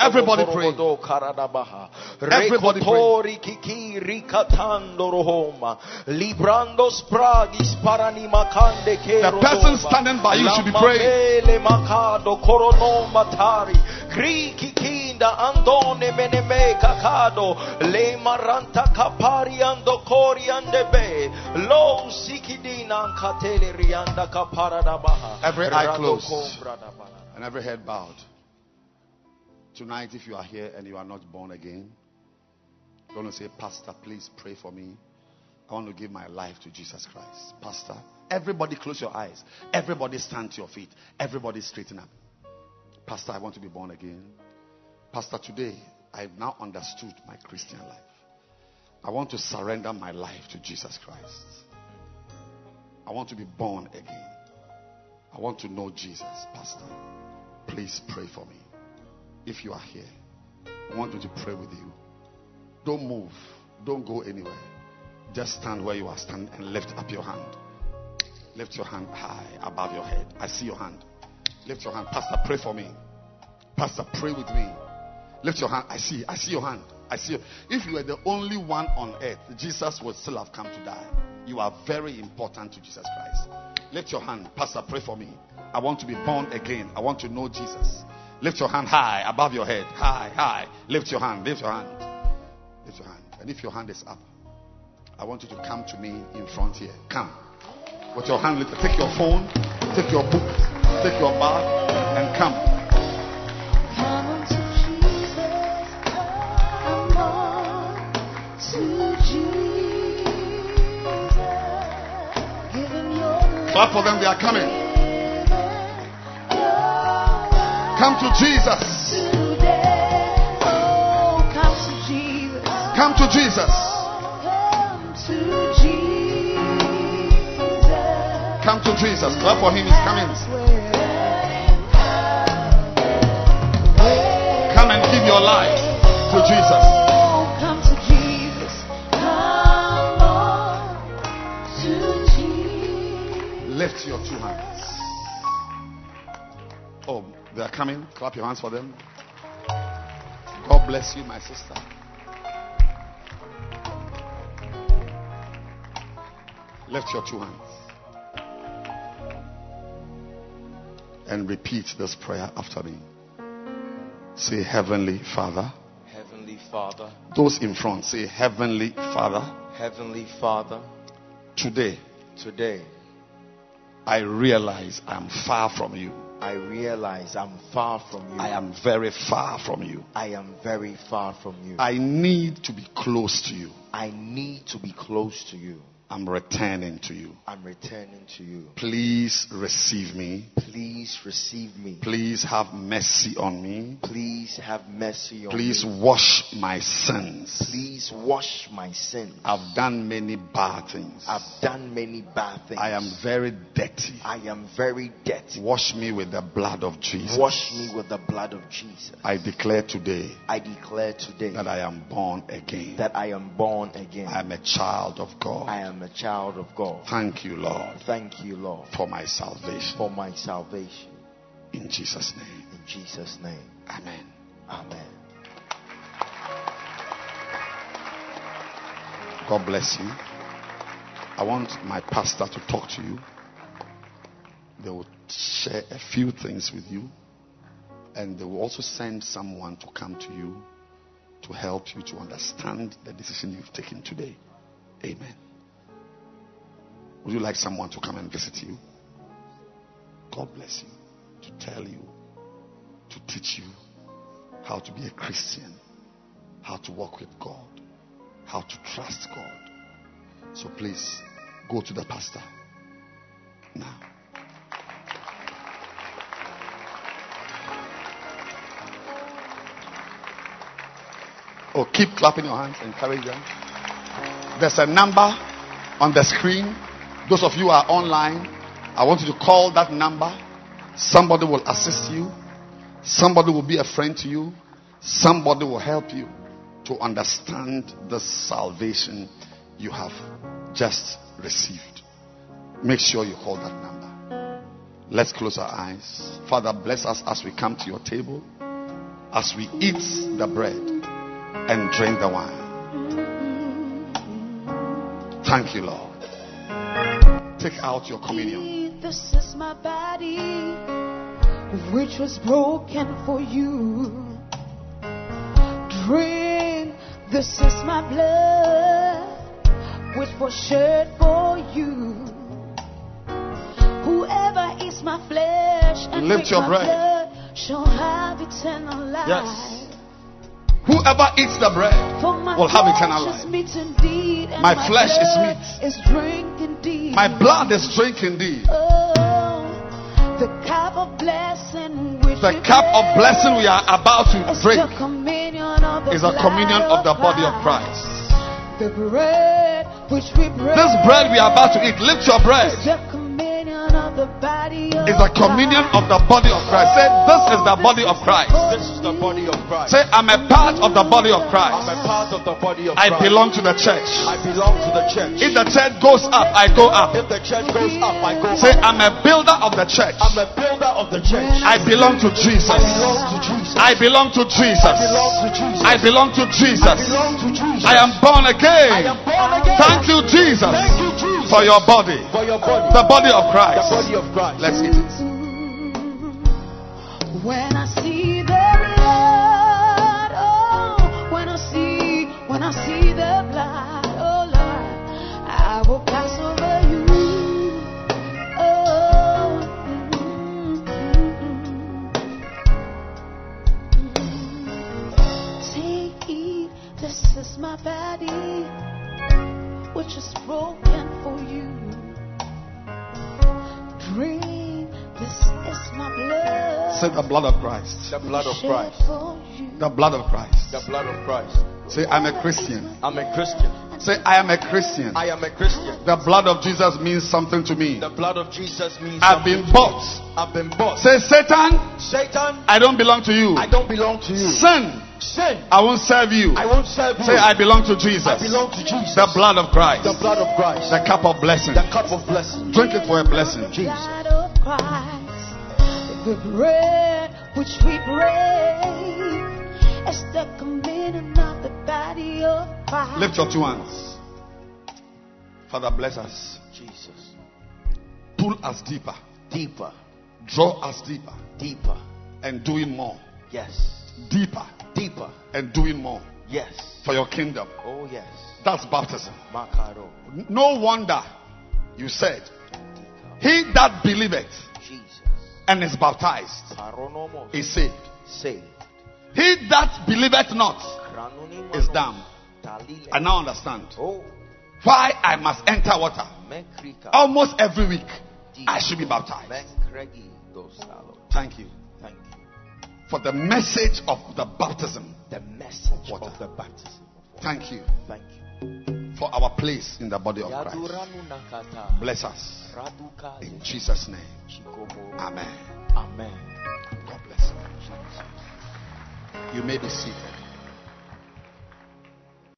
Everybody pray. Everybody Everybody Librando spragis paranima kande The person standing by you should be praying. praying. makado. Kriki kinda andone meneme kakado. Le maranta kapari ando kori ande be. Lo sikidina katele rianda kapara da baha. Every eye closed. kombra da baha. and every head bowed. Tonight, if you are here and you are not born again, going to say, Pastor, please pray for me. I want to give my life to Jesus Christ. Pastor, everybody close your eyes. Everybody stand to your feet. Everybody straighten up. Pastor, I want to be born again. Pastor, today I've now understood my Christian life. I want to surrender my life to Jesus Christ. I want to be born again. I want to know Jesus, Pastor. Please pray for me. If you are here, I want me to pray with you. Don't move. Don't go anywhere. Just stand where you are standing and lift up your hand. Lift your hand high above your head. I see your hand. Lift your hand. Pastor, pray for me. Pastor, pray with me. Lift your hand. I see. I see your hand. I see. If you were the only one on earth, Jesus would still have come to die. You are very important to Jesus Christ. Lift your hand. Pastor, pray for me. I want to be born again. I want to know Jesus. Lift your hand high above your head. High, high. Lift your hand. Lift your hand. Your hand. And if your hand is up, I want you to come to me in front here. Come. With your hand. Take your phone. Take your book. Take your bag. And come. Clap for them, they are coming. Come to Jesus. Come to Jesus. Come to Jesus. Clap for him, he's coming. Come and give your life to Jesus. Lift your two hands. Oh, they are coming. Clap your hands for them. God bless you, my sister. Lift your two hands. And repeat this prayer after me. Say, Heavenly Father. Heavenly Father, Those in front, say, Heavenly Father. Heavenly Father, Today, today I realize I'm far from you. I realize I'm far from you. I am very far from you. I am very far from you. I need to be close to you. I need to be close to you. I'm returning to you. I'm returning to you. Please receive me. Please receive me. Please have mercy on me. Please have mercy on Please me. Please wash my sins. Please wash my sins. I've done many bad things. I've done many bad things. I am very dirty. I am very dirty. Wash me with the blood of Jesus. Wash me with the blood of Jesus. I declare today I declare today that I am born again. that I am born again. I am a child of God. I am a child of God. Thank you, Lord, Thank you, Lord, for my salvation. for my salvation. In Jesus' name. In Jesus' name. Amen. Amen. God bless you. I want my pastor to talk to you. They will share a few things with you. And they will also send someone to come to you to help you to understand the decision you've taken today. Amen. Would you like someone to come and visit you? God bless you. To tell you, to teach you how to be a Christian, how to walk with God, how to trust God. So please go to the pastor now. Oh, keep clapping your hands, encourage them. There's a number on the screen. Those of you who are online, I want you to call that number. Somebody will assist you. Somebody will be a friend to you. Somebody will help you to understand the salvation you have just received. Make sure you call that number. Let's close our eyes. Father, bless us as we come to your table, as we eat the bread and drink the wine. Thank you, Lord. Take out your communion. This is my body, which was broken for you. Drink, this is my blood, which was shed for you. Whoever eats my flesh and Lift your my bread. blood shall have eternal life. Yes. Whoever eats the bread will have eternal life. indeed, My flesh is meat. Is. My blood is drink indeed. Oh, the cup of blessing which The we cup of blessing we are about to is drink the communion of the is a communion of the body of Christ. The bread which we. This bread we are about to eat, lift your bread, is the communion of the body of a communion of the body of Christ. Say, this is the body of Christ. This is the body of Christ. Say, I'm a part of the body of I'm Christ. a part of the body of I belong to the church. I belong to the church. If the church goes up, I go up. If the church goes up, I go Say, up. I'm a builder of the church. I'm a builder of the church. I belong to Jesus. I belong to Jesus. I belong to Jesus. I belong to Jesus. I belong to Jesus. belong to Jesus. I am born I again. am born again. Thank you, Jesus, Thank you, Jesus, for your body, for your body. the body of Christ. the Christ. body of Christ. Let's eat it. When I see the blood, oh, when I see, when I see the blood, oh Lord, I will pass over you. Oh, mm, mm, mm, mm take it, this is my body, which is broken for you. this is my blood. Say the blood of Christ. The blood of Christ. The blood of Christ. The blood of Christ. Say, I'm a Christian. I'm a Christian. Say, I am a Christian. I am a Christian. The blood of Jesus means something to me. The blood of Jesus means I've something been to bought. me. I've been bought. Say, Satan, Satan, I don't belong to you. I don't belong to you. Sin, Sin, I won't serve you. I won't serve you. Say, I belong to Jesus. I belong to Jesus. The blood of Christ. The blood of Christ. The cup of blessing. The cup of blessing. Drink it for a blessing. Jesus. blood of Christ, the bread which we break, is the communion of the body of Christ. Lift your two hands. Father, bless us. Jesus. Pull us deeper. Deeper. Draw us deeper. Deeper. And doing more. Yes. Deeper. Deeper. And doing more. Yes. For your kingdom. Oh yes. That's baptism. Makaro. No wonder you said, He that believeth Jesus. and is baptized Paronomos. is saved. Saved. He that believeth not is damned. Talile. I now understand Oh. why I must enter water. Mekrika. Almost every week, I should be baptized. Menkregi dosalo. Thank you Thank you. For the message of the baptism. The message Water. of the baptism. Thank you Thank you. for our place in the body of Christ. Bless us in Jesus' name. Amen. Amen. God bless you. You may be seated.